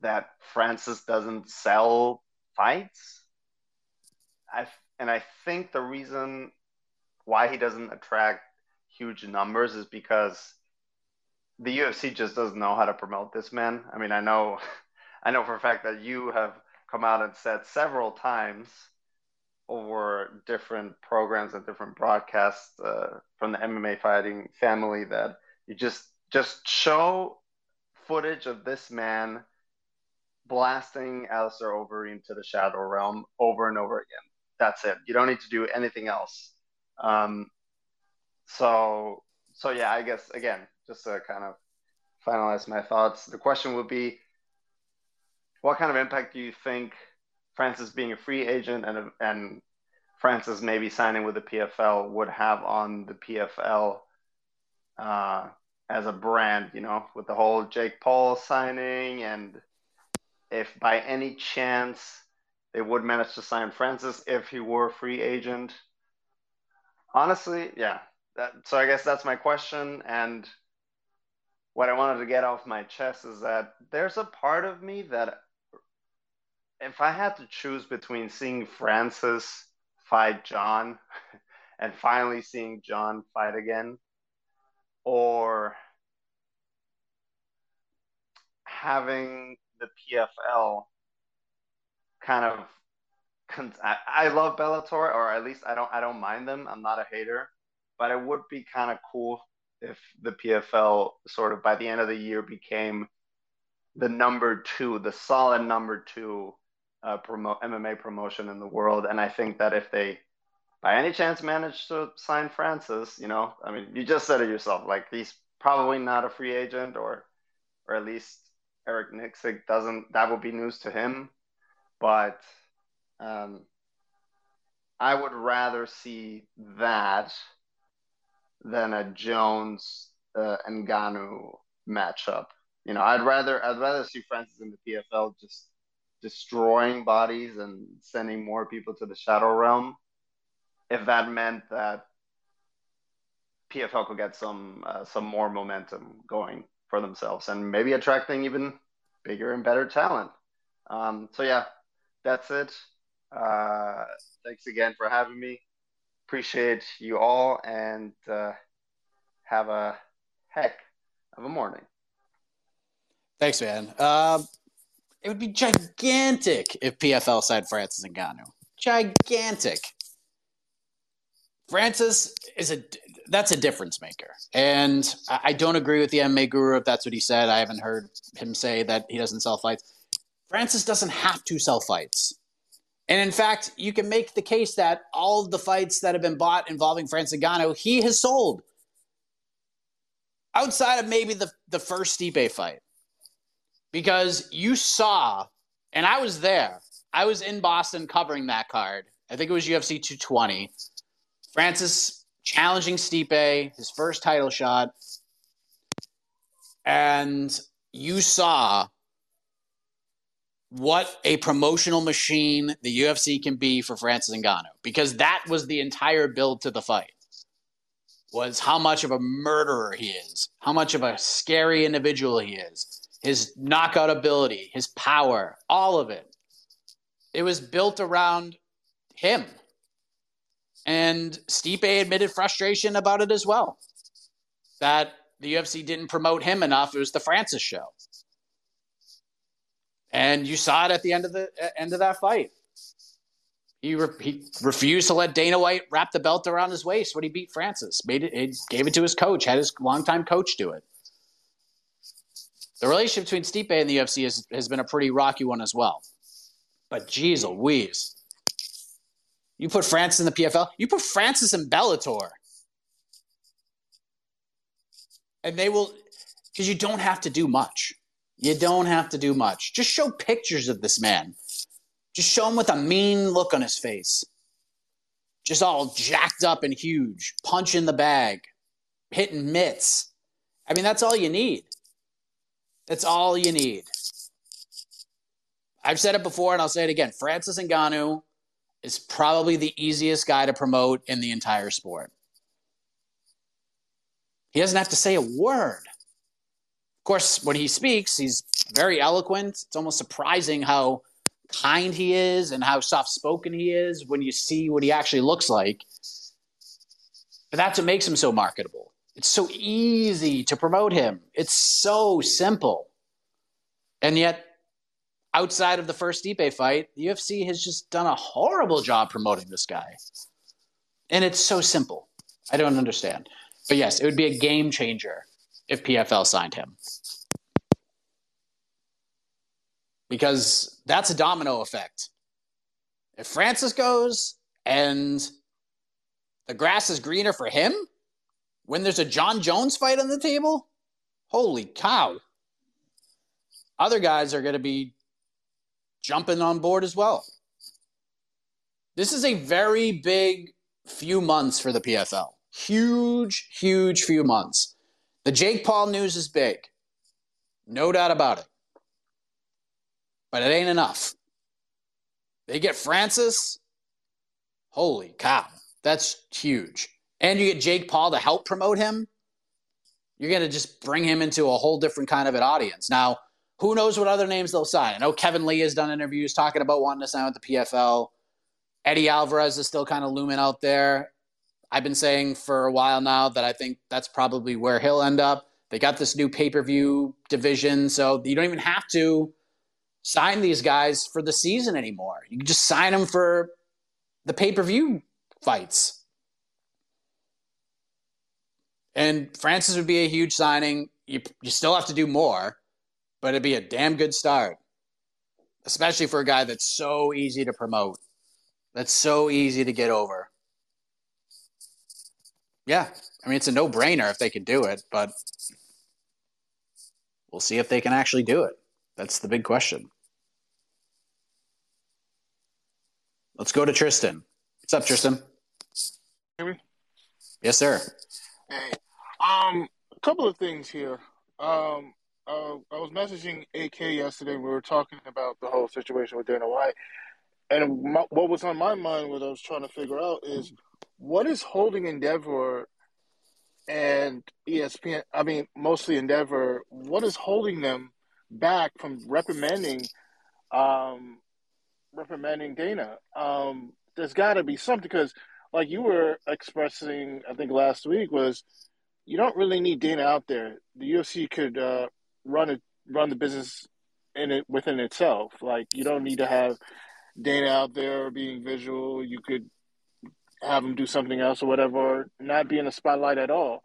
that Francis doesn't sell fights. I and I think the reason why he doesn't attract huge numbers is because the UFC just doesn't know how to promote this man. I mean, I know, (laughs) I know for a fact that you have come out and said several times over different programs and different broadcasts uh, from the MMA fighting family that you just just show footage of this man blasting Alistair Overeem to the Shadow Realm over and over again. That's it. You don't need to do anything else. Um, so so yeah, I guess again, just to kind of finalize my thoughts, the question would be, what kind of impact do you think Francis being a free agent and and Francis maybe signing with the PFL would have on the PFL uh, as a brand, you know, with the whole Jake Paul signing, and if by any chance they would manage to sign Francis if he were a free agent. Honestly, yeah. That, so I guess that's my question, and what I wanted to get off my chest is that there's a part of me that if I had to choose between seeing Francis fight Jon (laughs) and finally seeing Jon fight again, or having the PFL kind of I, I love Bellator or at least I don't I don't mind them. I'm not a hater, but it would be kind of cool if the PFL sort of by the end of the year became the number two, the solid number two uh, promo- MMA promotion in the world. And I think that if they, by any chance, manage to sign Francis, you know, I mean, you just said it yourself, like he's probably not a free agent, or, or at least Eric Nicksick doesn't. That would be news to him, but um, I would rather see that than a Jones uh, and Ngannou matchup. You know, I'd rather I'd rather see Francis in the PFL just destroying bodies and sending more people to the shadow realm if that meant that PFL could get some uh, some more momentum going for themselves and maybe attracting even bigger and better talent. Um, so yeah, that's it. Uh, thanks again for having me. Appreciate you all and uh, have a heck of a morning. Thanks, man. Uh, it would be gigantic if PFL signed Francis Ngannou. Gigantic. Francis is a that's a difference maker, and I don't agree with the MMA guru if that's what he said. I haven't heard him say that he doesn't sell fights. Francis doesn't have to sell fights. And in fact, you can make the case that all of the fights that have been bought involving Francis Ngannou, he has sold. Outside of maybe the, the first Stipe fight because you saw, and I was there. I was in Boston covering that card. I think it was UFC 220. Francis challenging Stipe, his first title shot. And you saw what a promotional machine the UFC can be for Francis Ngannou because that was the entire build to the fight was how much of a murderer he is, how much of a scary individual he is his knockout ability, his power, all of it. It was built around him. And Stipe admitted frustration about it as well. That the UFC didn't promote him enough. It was the Francis show. And you saw it at the end of the uh, end of that fight. He, re- he refused to let Dana White wrap the belt around his waist when he beat Francis. Made it, it gave it to his coach, had his longtime coach do it the relationship between Stipe and the UFC has, has been a pretty rocky one as well. But geez Louise. You put Francis in the PFL, you put Francis in Bellator. And they will, because you don't have to do much. You don't have to do much. Just show pictures of this man. Just show him with a mean look on his face. Just all jacked up and huge, punch in the bag, hitting mitts. I mean, that's all you need. That's all you need. I've said it before and I'll say it again. Francis Ngannou is probably the easiest guy to promote in the entire sport. He doesn't have to say a word. Of course, when he speaks, he's very eloquent. It's almost surprising how kind he is and how soft spoken he is when you see what he actually looks like. But that's what makes him so marketable It's so easy to promote him. It's so simple. And yet, outside of the first Stipe fight, the UFC has just done a horrible job promoting this guy. And it's so simple. I don't understand. But yes, it would be a game changer if PFL signed him. Because that's a domino effect. If Francis goes and the grass is greener for him when there's a Jon Jones fight on the table, holy cow. Other guys are going to be jumping on board as well. This is a very big few months for the PFL. Huge, huge few months. The Jake Paul news is big. No doubt about it. But it ain't enough. They get Francis. Holy cow. That's huge. And you get Jake Paul to help promote him. You're going to just bring him into a whole different kind of an audience. Now, who knows what other names they'll sign? I know Kevin Lee has done interviews talking about wanting to sign with the PFL. Eddie Alvarez is still kind of looming out there. I've been saying for a while now that I think that's probably where he'll end up. They got this new pay per view division, so you don't even have to sign these guys for the season anymore. You can just sign them for the pay per view fights. And Francis would be a huge signing. You, you still have to do more, but it'd be a damn good start, especially for a guy that's so easy to promote, that's so easy to get over. Yeah, I mean, it's a no brainer if they can do it, but we'll see if they can actually do it. That's the big question. Let's go to Tristan. What's up, Tristan? Yes, sir. Hey, um, a couple of things here. Um, uh, I was messaging AK yesterday. We were talking about the whole situation with Dana White, and my, what was on my mind, what I was trying to figure out is what is holding Endeavor and ESPN. I mean, mostly Endeavor. What is holding them back from reprimanding, um, reprimanding Dana? Um, there's got to be something because, like you were expressing, I think last week was you don't really need Dana out there. The UFC could uh, run it, run the business in it within itself. Like you don't need to have Dana out there being visual. You could have him do something else or whatever, not be in the spotlight at all,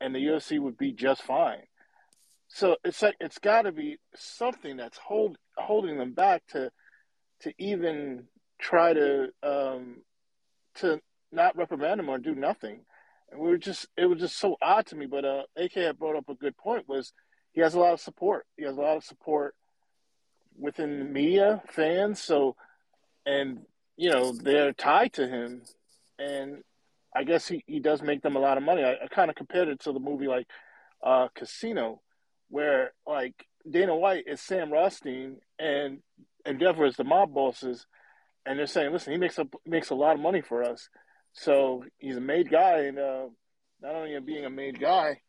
and the UFC would be just fine. So it's like it's got to be something that's hold holding them back to to even try to um, to not reprimand him or do nothing. And we were just it was just so odd to me. But uh, AK had brought up a good point was he has a lot of support. He has a lot of support within the media, fans. So and you know they're tied to him, and I guess he, he does make them a lot of money. I, I kind of compared it to the movie like uh, Casino, where like Dana White is Sam Rothstein and Endeavor is the mob bosses, and they're saying, listen, he makes a makes a lot of money for us. So he's a made guy, and uh, not only being a made guy,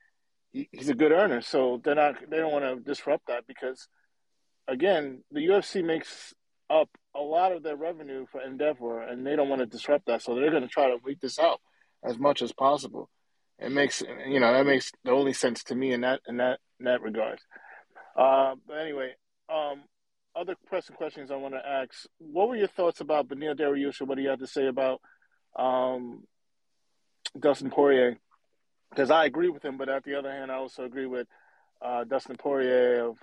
he, he's a good earner. So they're not they don't want to disrupt that because, again, the UFC makes up a lot of their revenue for Endeavor, and they don't want to disrupt that. So they're going to try to wait this out as much as possible. It makes you know that makes the only sense to me in that in that in that regard. Uh, but anyway, um, other pressing questions I want to ask: What were your thoughts about Beneil Dariush? What do you have to say about um, Dustin Poirier? Because I agree with him, but at the other hand, I also agree with uh, Dustin Poirier of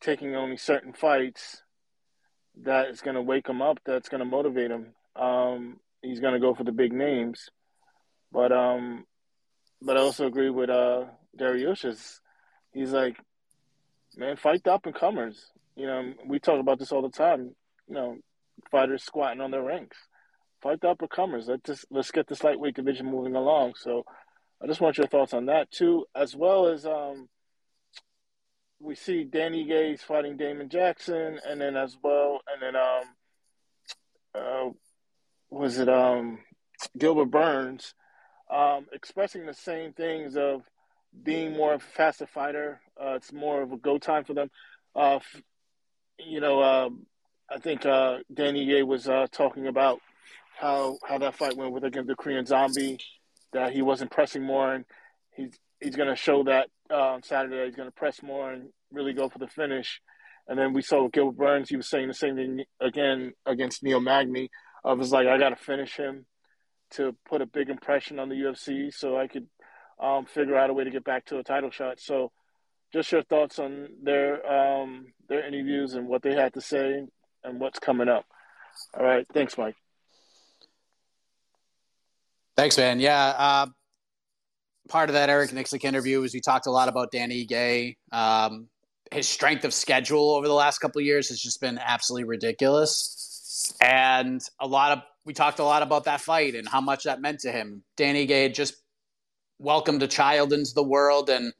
taking only certain fights that is going to wake him up. That's going to motivate him. Um, he's going to go for the big names, but um, but I also agree with uh, Dariush. He's like, man, fight the up and comers. You know, we talk about this all the time. You know, fighters squatting on their ranks. Fight the upper comers. Let's just let's get this lightweight division moving along. So, I just want your thoughts on that too, as well as um, we see Dan Ige fighting Damon Jackson, and then as well, and then um, uh, was it um, Gilbert Burns um, expressing the same things of being more of a faster fighter. Uh, it's more of a go time for them. Uh, you know, um, I think uh, Dan Ige was uh, talking about how how that fight went with against the Korean Zombie, that he wasn't pressing more, and he's he's going to show that uh, on Saturday. He's going to press more and really go for the finish. And then we saw Gilbert Burns. He was saying the same thing again against Neil Magny. I was like, I got to finish him to put a big impression on the UFC, so I could um, figure out a way to get back to a title shot. So, just your thoughts on their um, their interviews and what they had to say and what's coming up. All right, thanks, Mike. Thanks, man. Yeah, uh, part of that Eric Nicksick interview was we talked a lot about Dan Ige. Um, his strength of schedule over the last couple of years has just been absolutely ridiculous, and a lot of we talked a lot about that fight and how much that meant to him. Dan Ige just welcomed a child into the world, and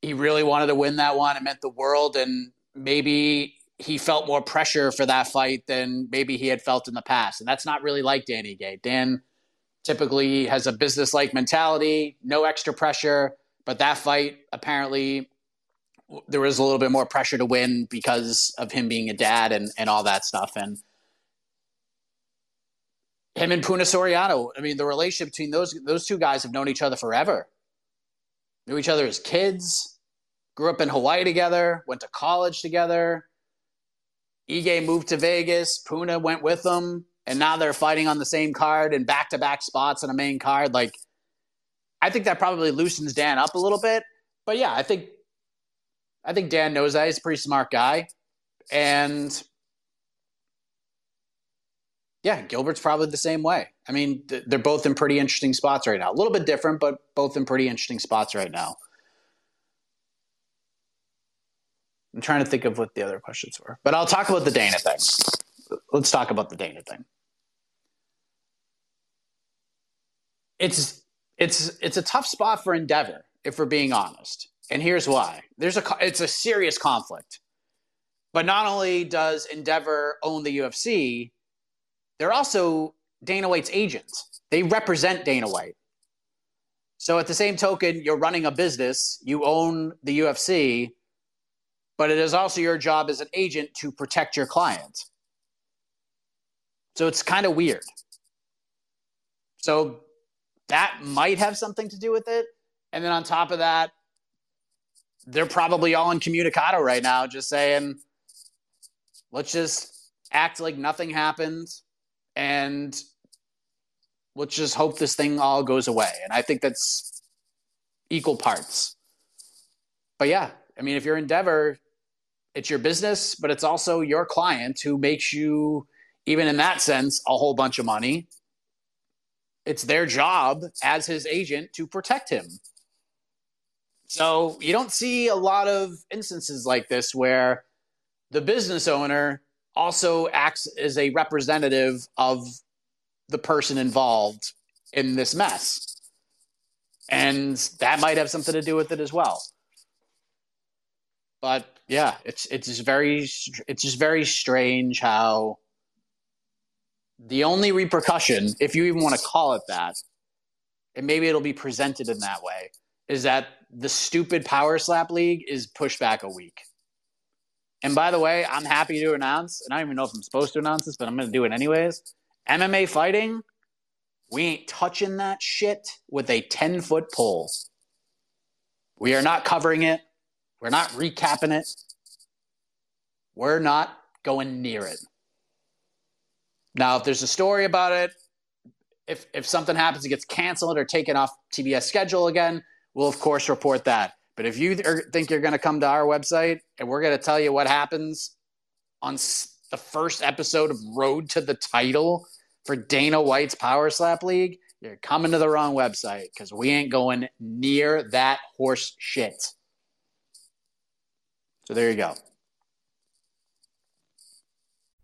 he really wanted to win that one. It meant the world, and maybe he felt more pressure for that fight than maybe he had felt in the past, and that's not really like Dan Ige. Dan typically has a business like mentality, no extra pressure. But that fight, apparently, there was a little bit more pressure to win because of him being a dad and, and all that stuff. And him and Puna Soriano, I mean, the relationship between those those two guys have known each other forever. Knew each other as kids, grew up in Hawaii together, went to college together. Ige moved to Vegas. Puna went with them and now they're fighting on the same card and back to back spots on a main card. Like, I think that probably loosens Dan up a little bit. But yeah, I think I think Dan knows that he's a pretty smart guy, and yeah, Gilbert's probably the same way. I mean, th- they're both in pretty interesting spots right now. A little bit different, but both in pretty interesting spots right now. I'm trying to think of what the other questions were, but I'll talk about the Dana thing let's talk about the Dana thing. It's it's it's a tough spot for Endeavor, if we're being honest. And here's why. There's a it's a serious conflict. But not only does Endeavor own the UFC, they're also Dana White's agents. They represent Dana White. So at the same token, you're running a business, you own the UFC, but it is also your job as an agent to protect your client. So it's kind of weird. So that might have something to do with it. And then on top of that, they're probably all in incommunicado right now, just saying, let's just act like nothing happened and let's just hope this thing all goes away. And I think that's equal parts. But yeah, I mean, if you're Endeavor, it's your business, but it's also your client who makes you even in that sense, a whole bunch of money. It's their job as his agent to protect him. So you don't see a lot of instances like this where the business owner also acts as a representative of the person involved in this mess. And that might have something to do with it as well. But yeah, it's it's just very it's just very strange how the only repercussion, if you even want to call it that, and maybe it'll be presented in that way, is that the stupid Power Slap League is pushed back a week. And by the way, I'm happy to announce, and I don't even know if I'm supposed to announce this, but I'm going to do it anyways. MMA fighting, we ain't touching that shit with a 10 foot pole. We are not covering it. We're not recapping it. We're not going near it. Now, if there's a story about it, if if something happens, it gets canceled or taken off TBS schedule again, we'll of course report that. But if you er, think you're going to come to our website and we're going to tell you what happens on the first episode of Road to the Title for Dana White's Power Slap League, you're coming to the wrong website because we ain't going near that horse shit. So there you go.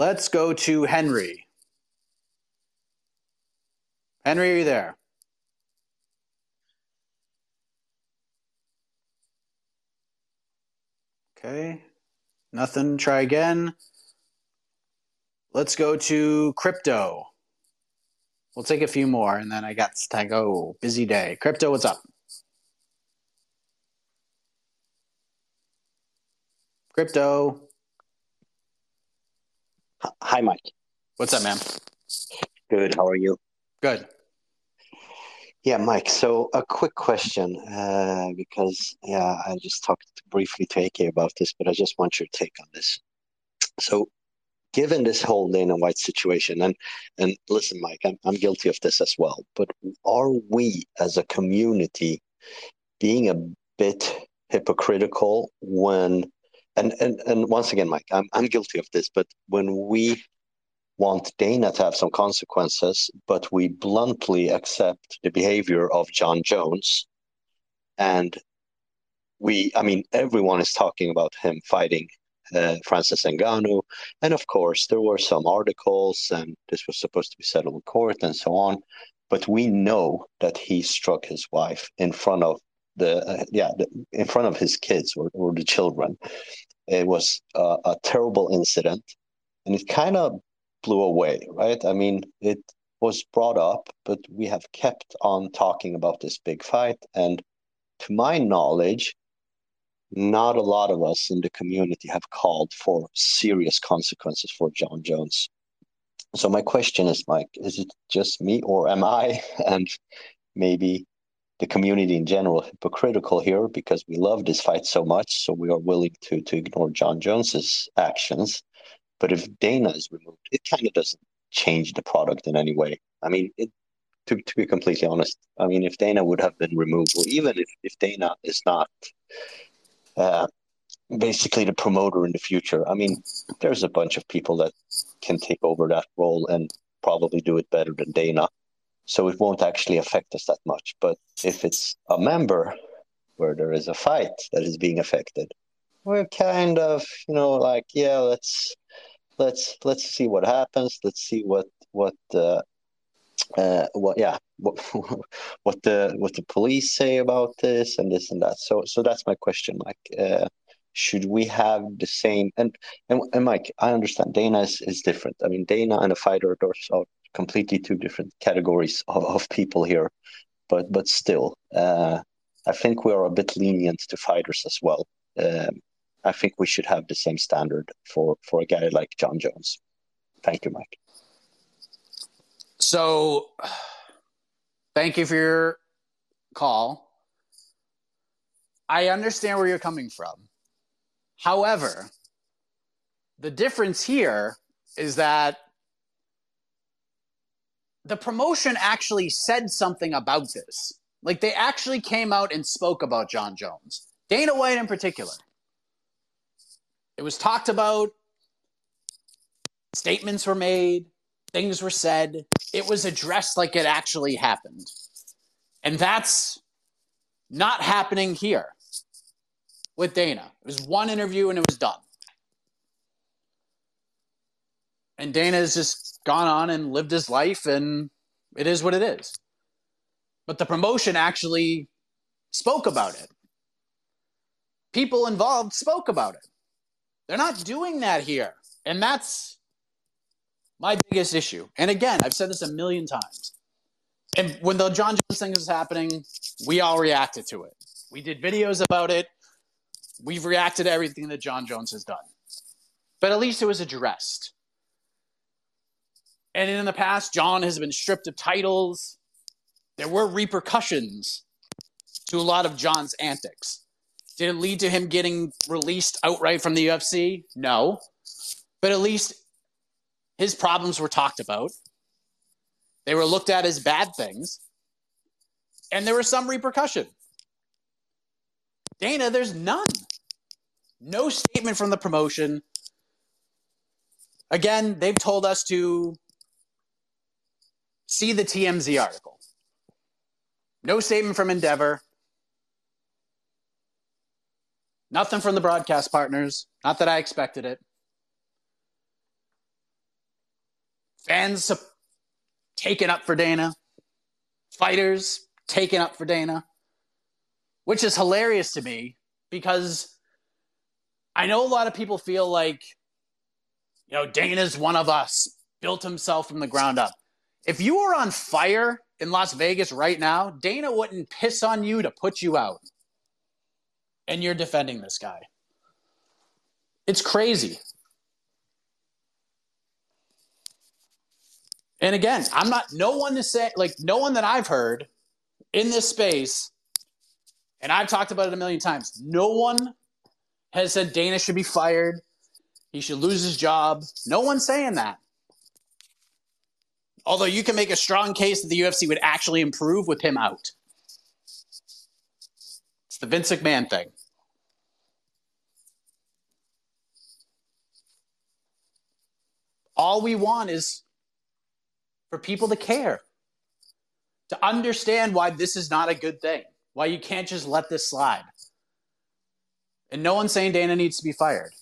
Let's go to Henry. Henry, are you there? Okay. Nothing. Try again. Let's go to crypto. We'll take a few more and then I got to oh, go. Busy day. Crypto, what's up? Crypto. Hi, Mike. What's up, man? Good. How are you? Good. Yeah, Mike. So a quick question, uh, because yeah, I just talked briefly to AK about this, but I just want your take on this. So, given this whole Dana White situation, and and listen, Mike, I'm I'm guilty of this as well. But are we as a community being a bit hypocritical when and and and once again, Mike, I'm I'm guilty of this, but when we want Dana to have some consequences, but we bluntly accept the behavior of Jon Jones, and we, I mean, everyone is talking about him fighting uh, Francis Ngannou, and of course there were some articles, and this was supposed to be settled in court and so on, but we know that he struck his wife in front of the uh, yeah the, in front of his kids or, or the children it was uh, a terrible incident, and it kind of blew away, right? I mean, it was brought up, but we have kept on talking about this big fight. And to my knowledge, not a lot of us in the community have called for serious consequences for Jon Jones. So my question is, Mike, is it just me or am I (laughs) and maybe the community in general hypocritical here because we love this fight so much, so we are willing to to ignore Jon Jones's actions. But if Dana is removed, it kind of doesn't change the product in any way. I mean, it, to to be completely honest, I mean, if Dana would have been removed, or even if if Dana is not. Uh, basically the promoter in the future. I mean, there's a bunch of people that can take over that role and probably do it better than Dana so it won't actually affect us that much. But if it's a member where there is a fight that is being affected, we're kind of, you know, like, yeah, let's let's let's see what happens. Let's see what what uh, uh, what yeah what (laughs) what the what the police say about this and this and that. So so that's my question, Mike. Uh, should we have the same and, and and Mike, I understand Dana is, is different. I mean, Dana and a fighter are completely two different categories (laughs) of, of people here, but but still, uh, I think we are a bit lenient to fighters as well. Um, I think we should have the same standard for for a guy like Jon Jones. Thank you, Mike. So, thank you for your call. I understand where you're coming from. However, the difference here is that the promotion actually said something about this. Like they actually came out and spoke about Jon Jones, Dana White in particular. It was talked about, statements were made, things were said. It was addressed like it actually happened. And that's not happening here with Dana. It was one interview and it was done. And Dana has just gone on and lived his life, and it is what it is. But the promotion actually spoke about it. People involved spoke about it. They're not doing that here. And that's my biggest issue. And again, I've said this a million times. And when the Jon Jones thing was happening, we all reacted to it. We did videos about it. We've reacted to everything that Jon Jones has done. But at least it was addressed. And in the past, Jon has been stripped of titles. There were repercussions to a lot of Jon's antics. Did it lead to him getting released outright from the UFC? No. But at least his problems were talked about. They were looked at as bad things. And there was some repercussion. Dana, there's none. No statement from the promotion. Again, they've told us to see the TMZ article. No statement from Endeavor. Nothing from the broadcast partners. Not that I expected it. Fans taken up for Dana. Fighters taken up for Dana. Which is hilarious to me because I know a lot of people feel like, you know, Dana's one of us, built himself from the ground up. If you were on fire in Las Vegas right now, Dana wouldn't piss on you to put you out. And you're defending this guy. It's crazy. And again, I'm not no one to say like no one that I've heard in this space, and I've talked about it a million times. No one has said Dana should be fired. He should lose his job. No one's saying that. Although you can make a strong case that the UFC would actually improve with him out. It's the Vince McMahon thing. All we want is for people to care, to understand why this is not a good thing, why you can't just let this slide. And no one's saying Dana needs to be fired.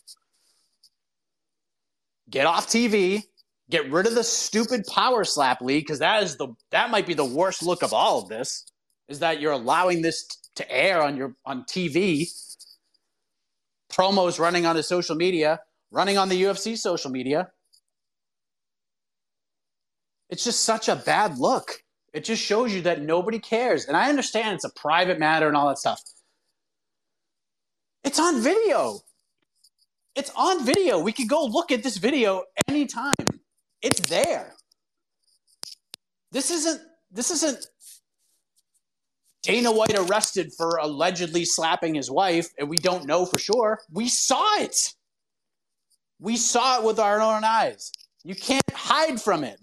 Get off TV, get rid of the stupid power slap league because that is the that might be the worst look of all of this is that you're allowing this to air on your on TV promos running on his social media running on the UFC social media. It's just such a bad look. It just shows you that nobody cares. And I understand it's a private matter and all that stuff. It's on video. It's on video. We could go look at this video anytime it's there. This isn't this isn't Dana White arrested for allegedly slapping his wife, and we don't know for sure. We saw it. We saw it with our own eyes. You can't hide from it.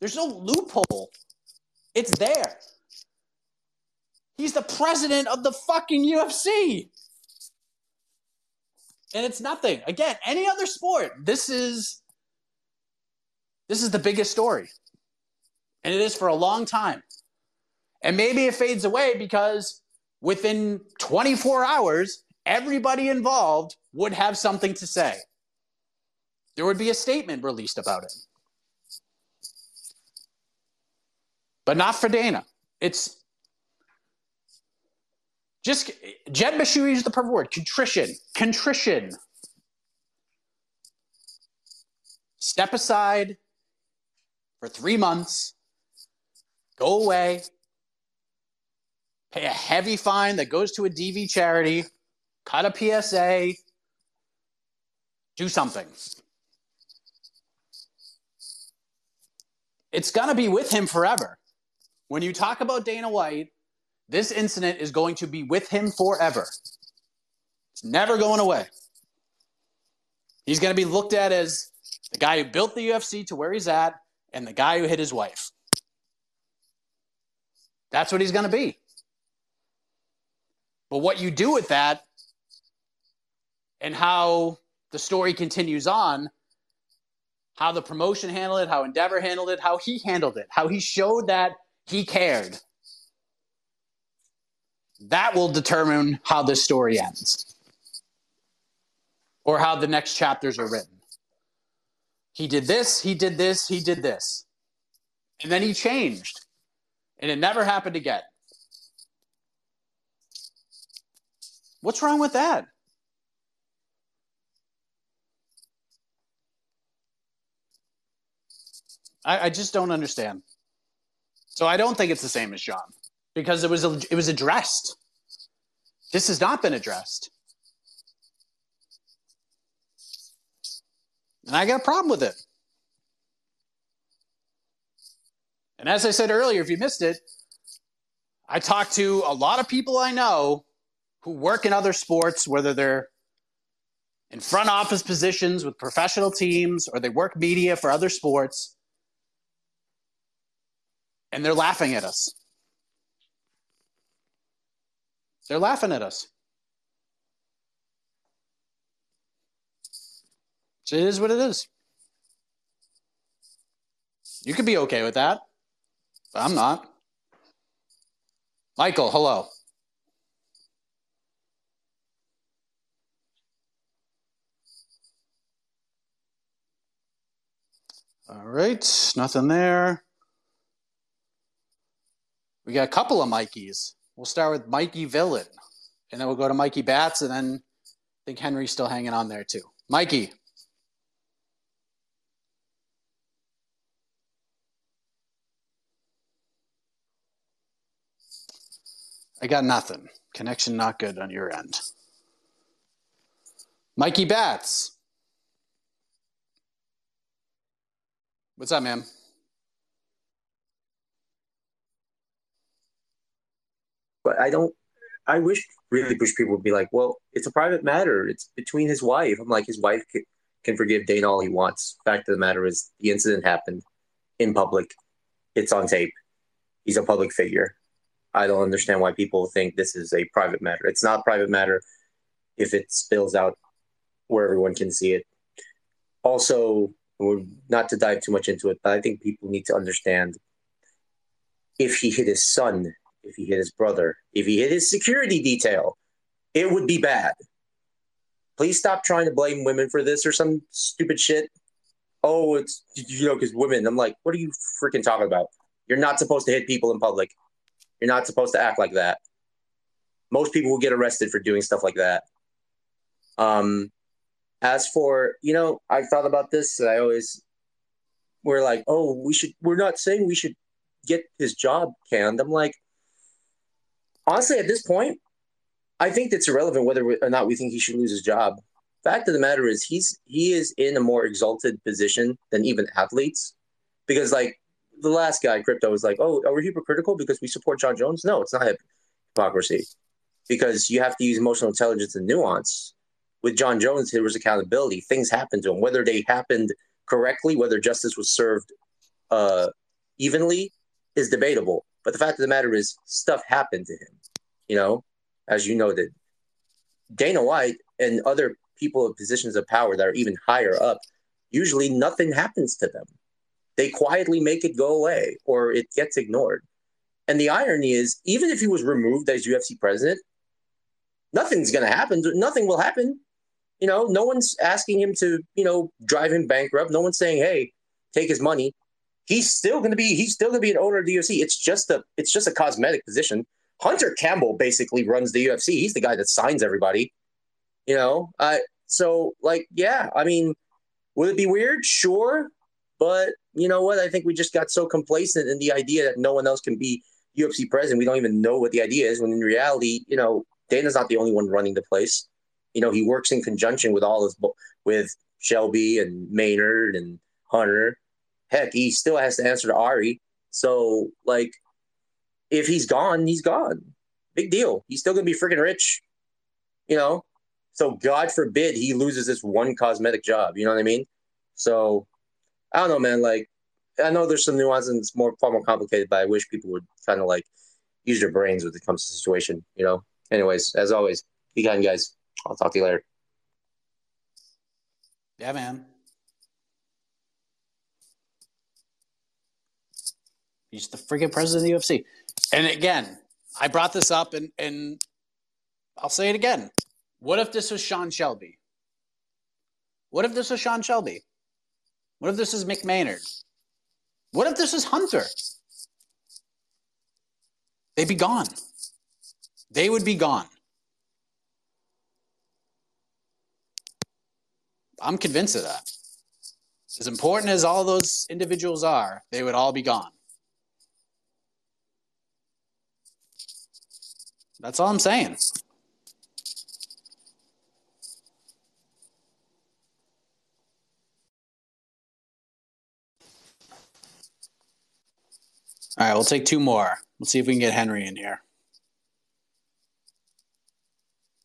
There's no loophole. It's there. He's the president of the fucking UFC. And it's nothing. Again, any other sport, this is this is the biggest story. And it is for a long time. And maybe it fades away because within 24 hours, everybody involved would have something to say. There would be a statement released about it. But not for Dana. It's just Jed Meshew used the perfect word contrition. Contrition. Step aside, for three months, go away, pay a heavy fine that goes to a DV charity, cut a PSA, do something. It's going to be with him forever. When you talk about Dana White, this incident is going to be with him forever. It's never going away. He's going to be looked at as the guy who built the UFC to where he's at, and the guy who hit his wife. That's what he's going to be. But what you do with that and how the story continues on, how the promotion handled it, how Endeavor handled it, how he handled it, how he showed that he cared. That will determine how this story ends or how the next chapters are written. He did this, he did this, he did this. And then he changed. And it never happened again. What's wrong with that? I, I, just don't understand. So I don't think it's the same as Jon because it was it was addressed. This has not been addressed. And I got a problem with it. And as I said earlier, if you missed it, I talked to a lot of people I know who work in other sports, whether they're in front office positions with professional teams or they work media for other sports, and they're laughing at us. They're laughing at us. So it is what it is. You could be okay with that, but I'm not. Michael, hello. All right, nothing there. We got a couple of Mikeys. We'll start with Mikey Villain, and then we'll go to Mikey Bats, and then I think Henry's still hanging on there too. Mikey. I got nothing. Connection not good on your end. Mikey Bats. What's up, man? But I don't. I wish really wish people would be like, well, it's a private matter. It's between his wife. I'm like, his wife can, can forgive Dana all he wants. Fact of the matter is, the incident happened in public. It's on tape. He's a public figure. I don't understand why people think this is a private matter. It's not a private matter if it spills out where everyone can see it. Also, not to dive too much into it, but I think people need to understand if he hit his son, if he hit his brother, if he hit his security detail, it would be bad. Please stop trying to blame women for this or some stupid shit. Oh, it's, you know, because women. I'm like, what are you freaking talking about? You're not supposed to hit people in public. You're not supposed to act like that. Most people will get arrested for doing stuff like that. Um, as for, you know, I've thought about this. I always, we're like, oh, we should, we're not saying we should get his job canned. I'm like, honestly, at this point, I think it's irrelevant whether or not we think he should lose his job. Fact of the matter is, he's he is in a more exalted position than even athletes, because like the last guy, crypto, was like, "Oh, are we hypocritical because we support Jon Jones?" No, it's not hypocrisy, because you have to use emotional intelligence and nuance with Jon Jones, there was accountability. Things happened to him, whether they happened correctly, whether justice was served uh, evenly, is debatable. But the fact of the matter is, stuff happened to him. You know, as you noted, Dana White and other people in positions of power that are even higher up, usually nothing happens to them. They quietly make it go away or it gets ignored. And the irony is, even if he was removed as UFC president, nothing's going to happen. Nothing will happen you know, no one's asking him to, you know, drive him bankrupt. No one's saying, hey, take his money. He's still going to be he's still going to be an owner of the UFC. It's just a it's just a cosmetic position. Hunter Campbell basically runs the UFC. He's the guy that signs everybody. You know, uh, so like, yeah, I mean, would it be weird? Sure, but you know what? I think we just got so complacent in the idea that no one else can be UFC president. We don't even know what the idea is. When in reality, you know, Dana's not the only one running the place you know, he works in conjunction with all his with Shelby and Maynard and Hunter. Heck, he still has to answer to Ari. So, like, if he's gone, he's gone. Big deal. He's still gonna be freaking rich. You know. So God forbid he loses this one cosmetic job. You know what I mean? So I don't know, man. Like I know there's some nuances and it's more far more complicated, but I wish people would kind of like use their brains when it comes to the situation. You know. Anyways, as always, be kind, guys. I'll talk to you later. Yeah, man. He's the freaking president of the UFC. And again, I brought this up and, and I'll say it again. What if this was Sean Shelby? What if this was Sean Shelby? What if this is Mick Maynard? What if this is Hunter? They'd be gone. They would be gone. I'm convinced of that. As important as all those individuals are, they would all be gone. That's all I'm saying. All right, we'll take two more. Let's see if we can get Henry in here.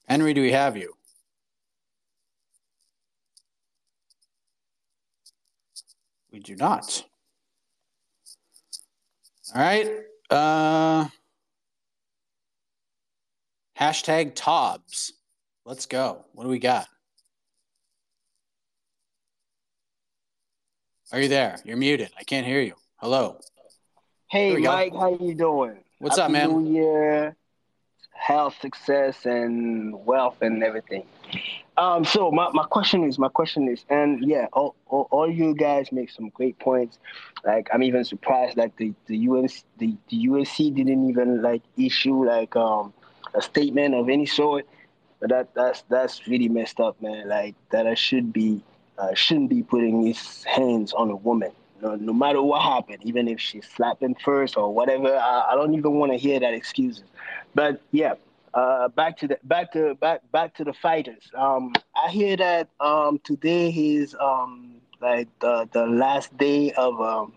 Henry, do we have you? We do not. All right. Uh, hashtag Tobbs. Let's go. What do we got? Are you there? You're muted. I can't hear you. Hello. Hey, we go. Mike, how you doing? What's Happy up, man? New Year, health, success, and wealth, and everything. Um, so my, my question is, my question is, and yeah, all, all, all you guys make some great points. Like I'm even surprised that the the UNC the, the USC didn't even like issue like um a statement of any sort. But that that's that's really messed up, man. Like that I should be uh, shouldn't be putting his hands on a woman. No, no matter what happened, even if she slapped him first or whatever, I, I don't even want to hear that excuses. But yeah, uh, back to the back to back back to the fighters. Um, I hear that um, today is um, like the the last day of um,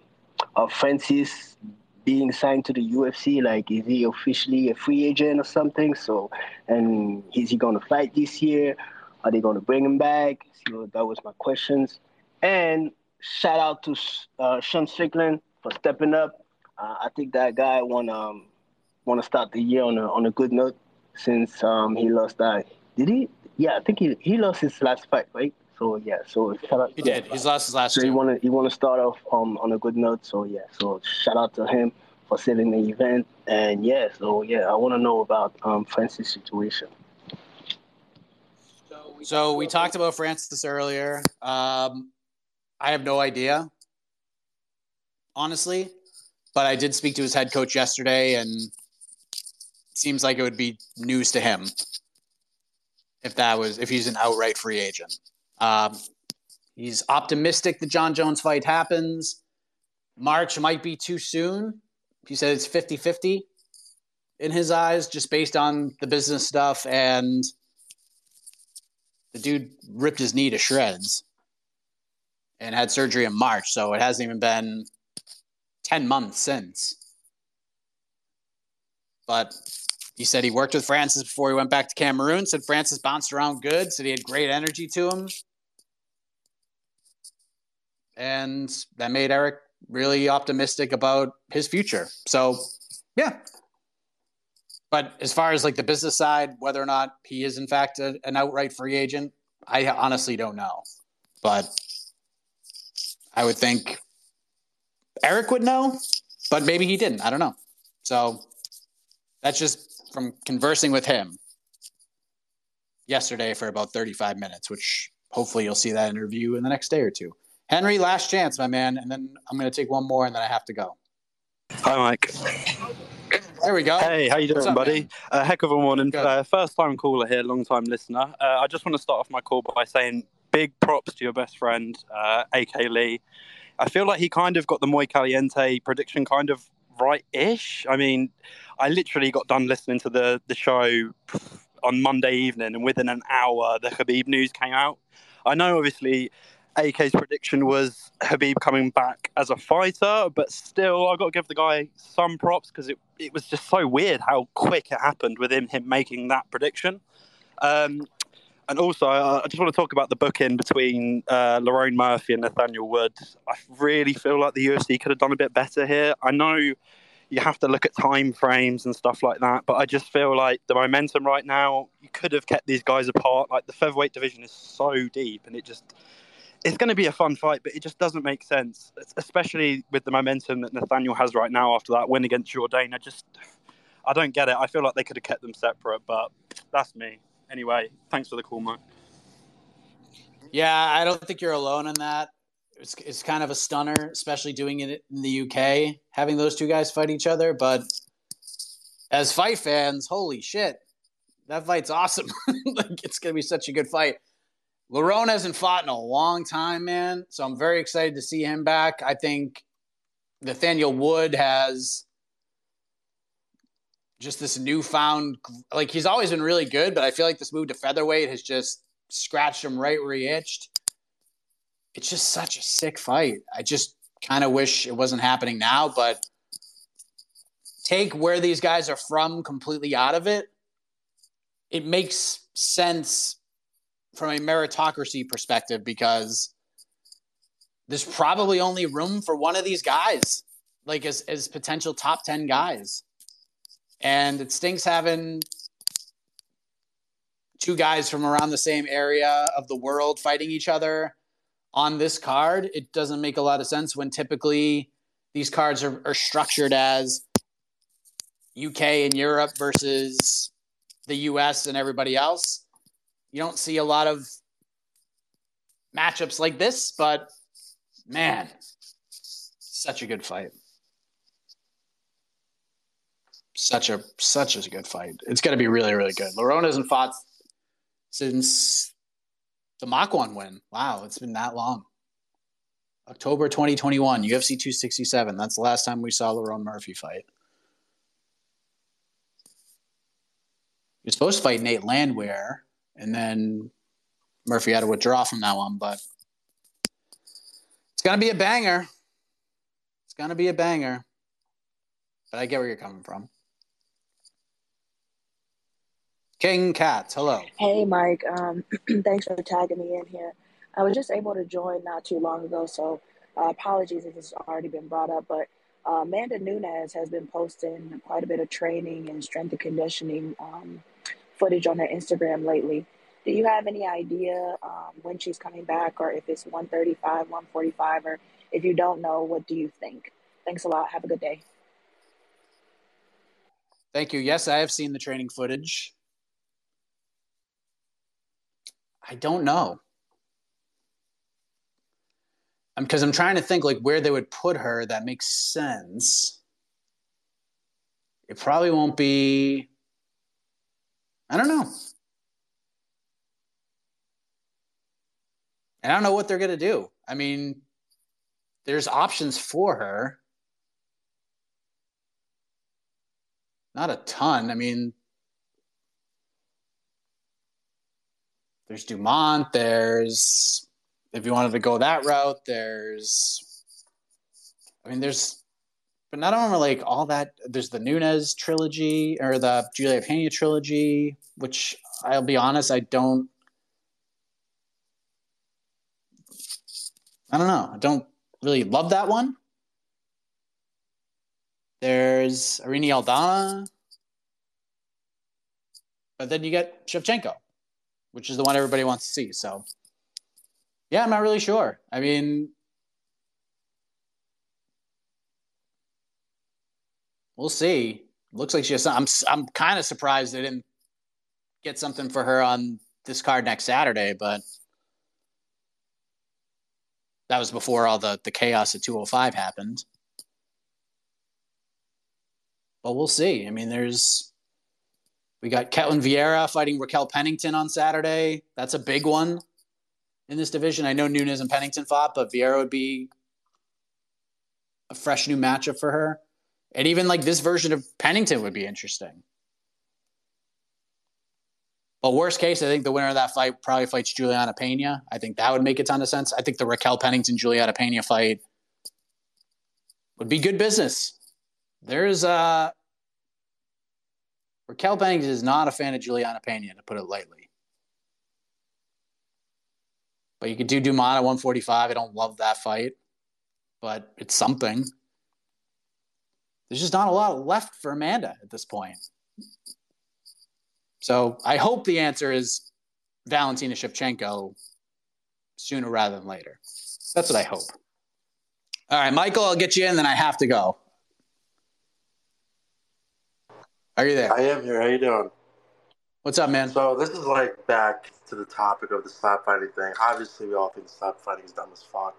of Francis being signed to the UFC. Like, is he officially a free agent or something? So, and is he going to fight this year? Are they going to bring him back? So that was my questions. And shout out to uh, Sean Strickland for stepping up. Uh, I think that guy want um want to start the year on a on a good note since um he lost that. Did he? Yeah, I think he he lost his last fight, right? So yeah, so shout out. He did. He's lost his last So he want to you want to start off um on a good note. So yeah, so shout out to him for saving the event. And yeah, so yeah, I want to know about um Francis' situation. So we talked about Francis earlier. Um, I have no idea, honestly, but I did speak to his head coach yesterday, and seems like it would be news to him if that was if he's an outright free agent. Um, he's optimistic the Jon Jones fight happens. March might be too soon. He said it's 50 50 in his eyes, just based on the business stuff. And the dude ripped his knee to shreds and had surgery in March. So it hasn't even been 10 months since. But he said he worked with Francis before he went back to Cameroon. Said Francis bounced around good. Said he had great energy to him. And that made Eric really optimistic about his future. So, yeah. But as far as like the business side, whether or not he is in fact a, an outright free agent, I honestly don't know. But I would think Eric would know, but maybe he didn't. I don't know. So that's just from conversing with him yesterday for about 35 minutes, which hopefully you'll see that interview in the next day or two. Henry, last chance, my man, and then I'm going to take one more and then I have to go. Hi, Mike. There we go. Hey, how you doing, up, buddy? A heck of a morning. Uh, first time caller here, long time listener. Uh, I just want to start off my call by saying big props to your best friend, uh, AK Lee. I feel like he kind of got the Moy Caliente prediction kind of right-ish. I mean, I literally got done listening to the the show on Monday evening, and within an hour, the Khabib news came out. I know, obviously, AK's prediction was Khabib coming back as a fighter, but still, I got to give the guy some props because it, it was just so weird how quick it happened with him, him making that prediction. Um, and also, I just want to talk about the booking between uh, Murphy and Nathaniel Wood. I really feel like the UFC could have done a bit better here. I know you have to look at time frames and stuff like that, but I just feel like the momentum right now, you could have kept these guys apart. Like the featherweight division is so deep, and it just it's going to be a fun fight, but it just doesn't make sense, especially with the momentum that Nathaniel has right now after that win against Jordan. I just, I don't get it. I feel like they could have kept them separate, but that's me. Anyway, thanks for the call, Mike. Yeah, I don't think you're alone in that. It's, it's kind of a stunner, especially doing it in the UK, having those two guys fight each other. But as fight fans, holy shit, that fight's awesome. (laughs) like, it's to be such a good fight. Lerone hasn't fought in a long time, man. So I'm very excited to see him back. I think Nathaniel Wood has just this newfound, like, he's always been really good, but I feel like this move to featherweight has just scratched him right where he itched. It's just such a sick fight. I just kind of wish it wasn't happening now, but take where these guys are from completely out of it. It makes sense from a meritocracy perspective because there's probably only room for one of these guys, like as as potential top ten guys, and it stinks having two guys from around the same area of the world fighting each other on this card. It doesn't make a lot of sense when typically these cards are, are structured as UK and Europe versus the US and everybody else. You don't see a lot of matchups like this, but man, such a good fight. Such a such a good fight. It's going to be really really good. Lerone hasn't fought since the Makwan win. Wow, it's been that long. October 2021, UFC 267. That's the last time we saw Lerone Murphy fight. Was supposed to fight Nate Landwehr, and then Murphy had to withdraw from that one, but it's going to be a banger. It's going to be a banger. But I get where you're coming from. King Cats, hello. Hey, Mike. Um, (clears throat) thanks for tagging me in here. I was just able to join not too long ago, so uh, apologies if it's already been brought up. But uh, Amanda Nunes has been posting quite a bit of training and strength and conditioning um, footage on her Instagram lately. Do you have any idea um, when she's coming back, or if it's 135, 145, or if you don't know, what do you think? Thanks a lot. Have a good day. Thank you. Yes, I have seen the training footage. I don't know. Because I'm, I'm trying to think like where they would put her that makes sense. It probably won't be. I don't know. And I don't know what they're going to do. I mean, there's options for her. Not a ton. I mean, there's Dumont. There's, if you wanted to go that route, there's, I mean, there's, but not only like all that, there's the Nunes trilogy or the Juliana Pena trilogy, which I'll be honest, I don't I don't know. I don't really love that one. There's Irene Aldana. But then you get Shevchenko, which is the one everybody wants to see. So, yeah, I'm not really sure. I mean, we'll see. Looks like she has. Some, I'm I'm kind of surprised they didn't get something for her on this card next Saturday, but that was before all the, the chaos at 205 happened. But we'll see. I mean, there's we got Ketlen Vieira fighting Raquel Pennington on Saturday. That's a big one in this division. I know Nunes and Pennington fought, but Vieira would be a fresh new matchup for her. And even like this version of Pennington would be interesting. But worst case, I think the winner of that fight probably fights Juliana Pena. I think that would make a ton of sense. I think the Raquel Pennington Juliana Pena fight would be good business. There's uh Raquel Pennington is not a fan of Juliana Pena, to put it lightly. But you could do Dumont at 145. I don't love that fight, but it's something. There's just not a lot left for Amanda at this point. So I hope the answer is Valentina Shevchenko sooner rather than later. That's what I hope. All right, Michael, I'll get you in, then I have to go. Are you there? I am here. How you doing? What's up, man? So this is like back to the topic of the slap fighting thing. Obviously, we all think slap fighting is dumb as fuck,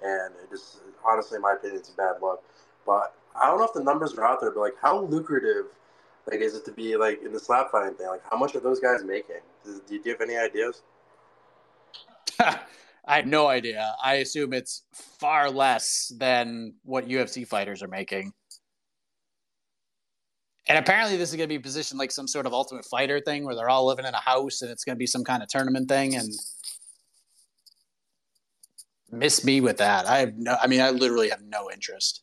and it just honestly, in my opinion, it's bad luck. But I don't know if the numbers are out there, but like, how lucrative like, is it to be like in the slap fighting thing? Like, how much are those guys making? Do, do you have any ideas? (laughs) I have no idea. I assume it's far less than what UFC fighters are making. And apparently, this is going to be positioned like some sort of Ultimate Fighter thing where they're all living in a house and it's going to be some kind of tournament thing. And miss me with that. I have no. I mean, I literally have no interest.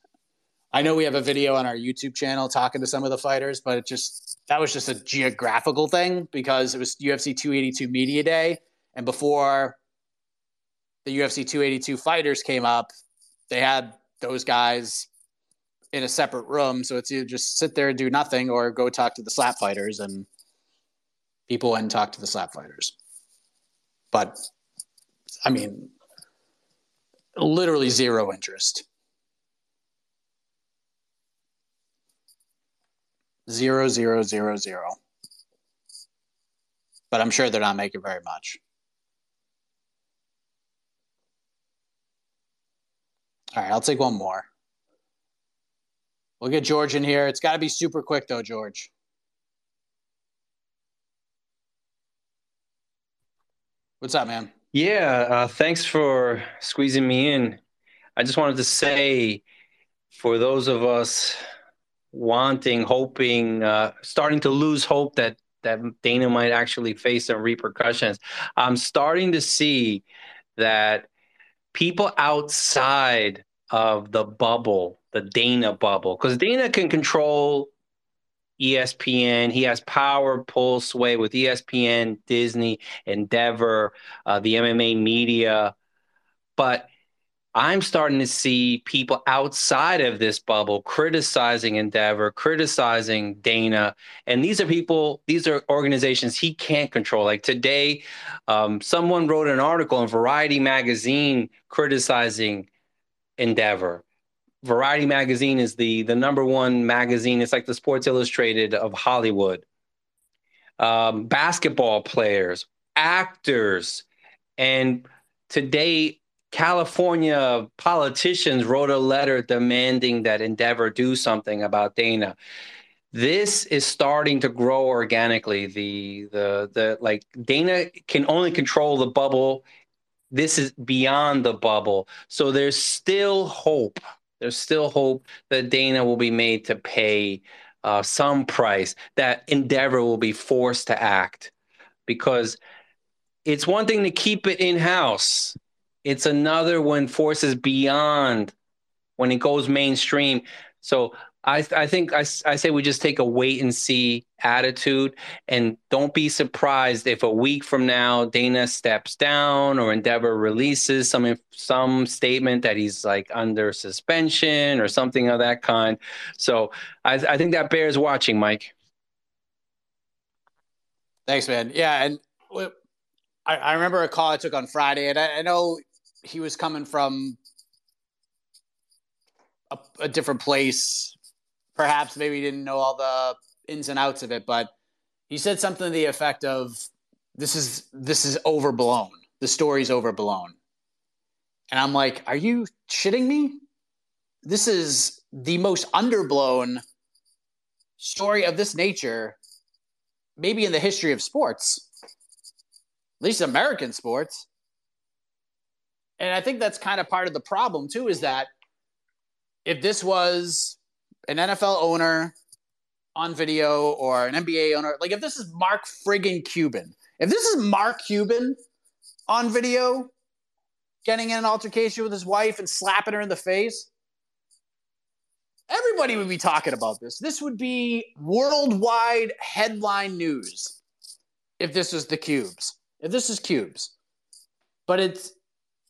I know we have a video on our YouTube channel talking to some of the fighters, but it just that was just a geographical thing because it was UFC 282 Media Day, and before the UFC 282 fighters came up, they had those guys in a separate room. So it's either just sit there and do nothing or go talk to the slap fighters, and people and talk to the slap fighters. But I mean, literally zero interest. Zero, zero, zero, zero. But I'm sure they're not making very much. All right, I'll take one more. We'll get George in here. It's got to be super quick, though, George. What's up, man? Yeah, uh, thanks for squeezing me in. I just wanted to say for those of us wanting, hoping, uh, starting to lose hope that that Dana might actually face some repercussions, I'm starting to see that people outside of the bubble, the Dana bubble, because Dana can control ESPN. He has power, pull, sway with ESPN, Disney, Endeavor, uh, the MMA media. But I'm starting to see people outside of this bubble criticizing Endeavor, criticizing Dana. And these are people, these are organizations he can't control. Like today, um, someone wrote an article in Variety magazine criticizing Endeavor. Variety magazine is the the number one magazine. It's like the Sports Illustrated of Hollywood. Um, basketball players, actors, and today California politicians wrote a letter demanding that Endeavor do something about Dana. This is starting to grow organically. The the the like Dana can only control the bubble. This is beyond the bubble. So there's still hope. There's still hope that Dana will be made to pay uh, some price, that Endeavor will be forced to act. Because it's one thing to keep it in house it's another when forces beyond when it goes mainstream. So I, I think I, I say we just take a wait and see attitude and don't be surprised if a week from now Dana steps down or Endeavor releases some some statement that he's like under suspension or something of that kind. So I, I think that bears watching, Mike. Thanks, man. Yeah, and I, I remember a call I took on Friday, and I, I know he was coming from a, a different place. Perhaps maybe he didn't know all the ins and outs of it, but he said something to the effect of this is this is overblown. The story's overblown. And I'm like, are you shitting me? This is the most underblown story of this nature, maybe in the history of sports, at least American sports. And I think that's kind of part of the problem too is that if this was an NFL owner on video or an NBA owner, like if this is Mark friggin' Cuban, if this is Mark Cuban on video getting in an altercation with his wife and slapping her in the face, everybody would be talking about this. This would be worldwide headline news if this was the cubes. If this is cubes. But it's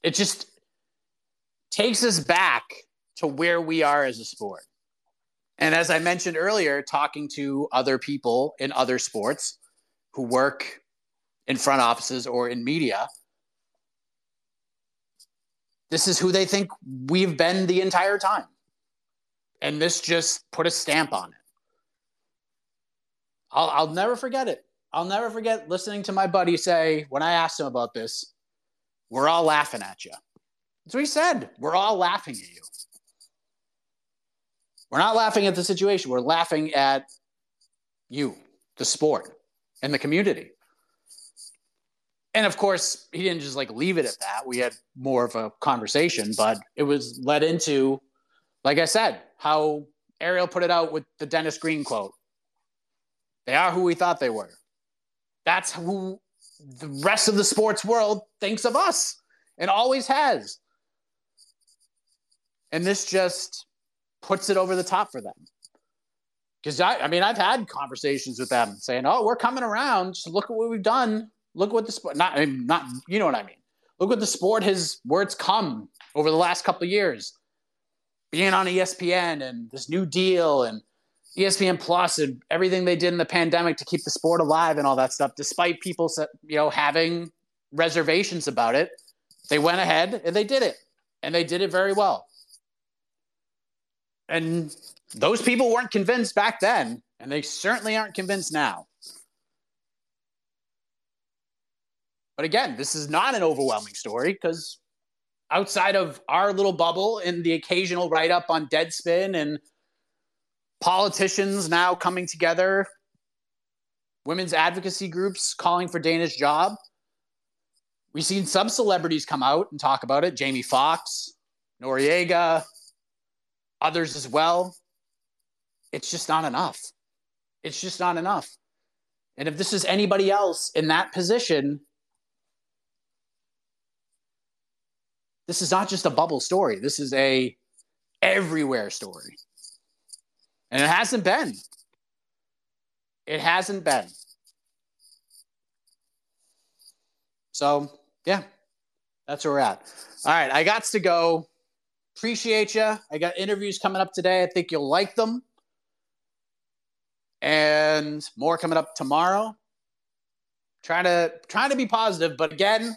it just takes us back to where we are as a sport. And as I mentioned earlier, talking to other people in other sports who work in front offices or in media, this is who they think we've been the entire time. And this just put a stamp on it. I'll, I'll never forget it. I'll never forget listening to my buddy say, when I asked him about this, we're all laughing at you. That's what he said. We're all laughing at you. We're not laughing at the situation. We're laughing at you, the sport, and the community. And of course, he didn't just like leave it at that. We had more of a conversation, but it was led into, like I said, how Ariel put it out with the Dennis Green quote. They are who we thought they were. That's who the rest of the sports world thinks of us and always has. And this just puts it over the top for them. Because I, I mean, I've had conversations with them saying, "Oh, we're coming around. Just look at what we've done. Look what the sport. Not, I mean, not you know what I mean. Look what the sport has where it's come over the last couple of years, being on ESPN and this new deal and ESPN Plus and everything they did in the pandemic to keep the sport alive and all that stuff. Despite people, you know, having reservations about it, they went ahead and they did it, and they did it very well. And those people weren't convinced back then, and they certainly aren't convinced now. But again, this is not an overwhelming story because outside of our little bubble and the occasional write up on Deadspin and politicians now coming together, women's advocacy groups calling for Dana's job, we've seen some celebrities come out and talk about it Jamie Foxx, Noreaga, others as well it's just not enough. It's just not enough. And if this is anybody else in that position, this is not just a bubble story. This is a everywhere story. And it hasn't been. It hasn't been. So, yeah, that's where we're at. All right, I got to go. Appreciate you. I got interviews coming up today. I think you'll like them and more coming up tomorrow. Trying to trying to be positive, but again,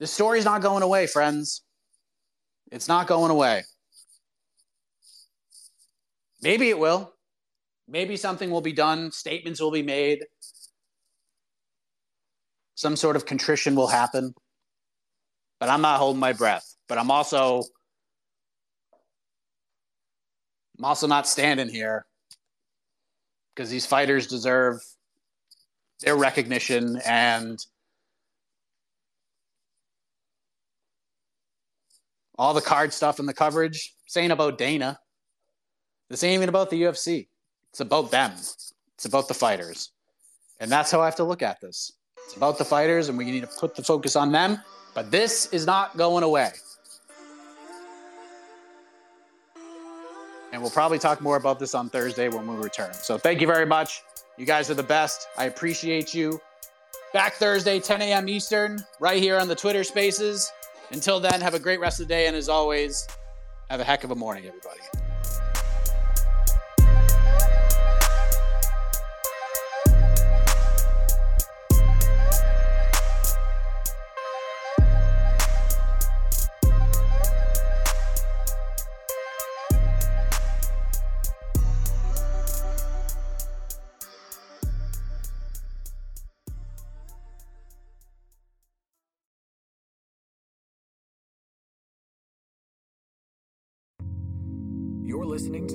the story's not going away, friends. It's not going away. Maybe it will. Maybe something will be done, statements will be made. Some sort of contrition will happen. But I'm not holding my breath. But I'm also I'm also not standing here because these fighters deserve their recognition and all the card stuff and the coverage. This ain't about Dana. This ain't even about the UFC. It's about them. It's about the fighters. And that's how I have to look at this. It's about the fighters, and we need to put the focus on them. But this is not going away. And we'll probably talk more about this on Thursday when we return. So thank you very much. You guys are the best. I appreciate you. Back Thursday, 10 a.m. Eastern, right here on the Twitter Spaces. Until then, have a great rest of the day. And as always, have a heck of a morning, everybody.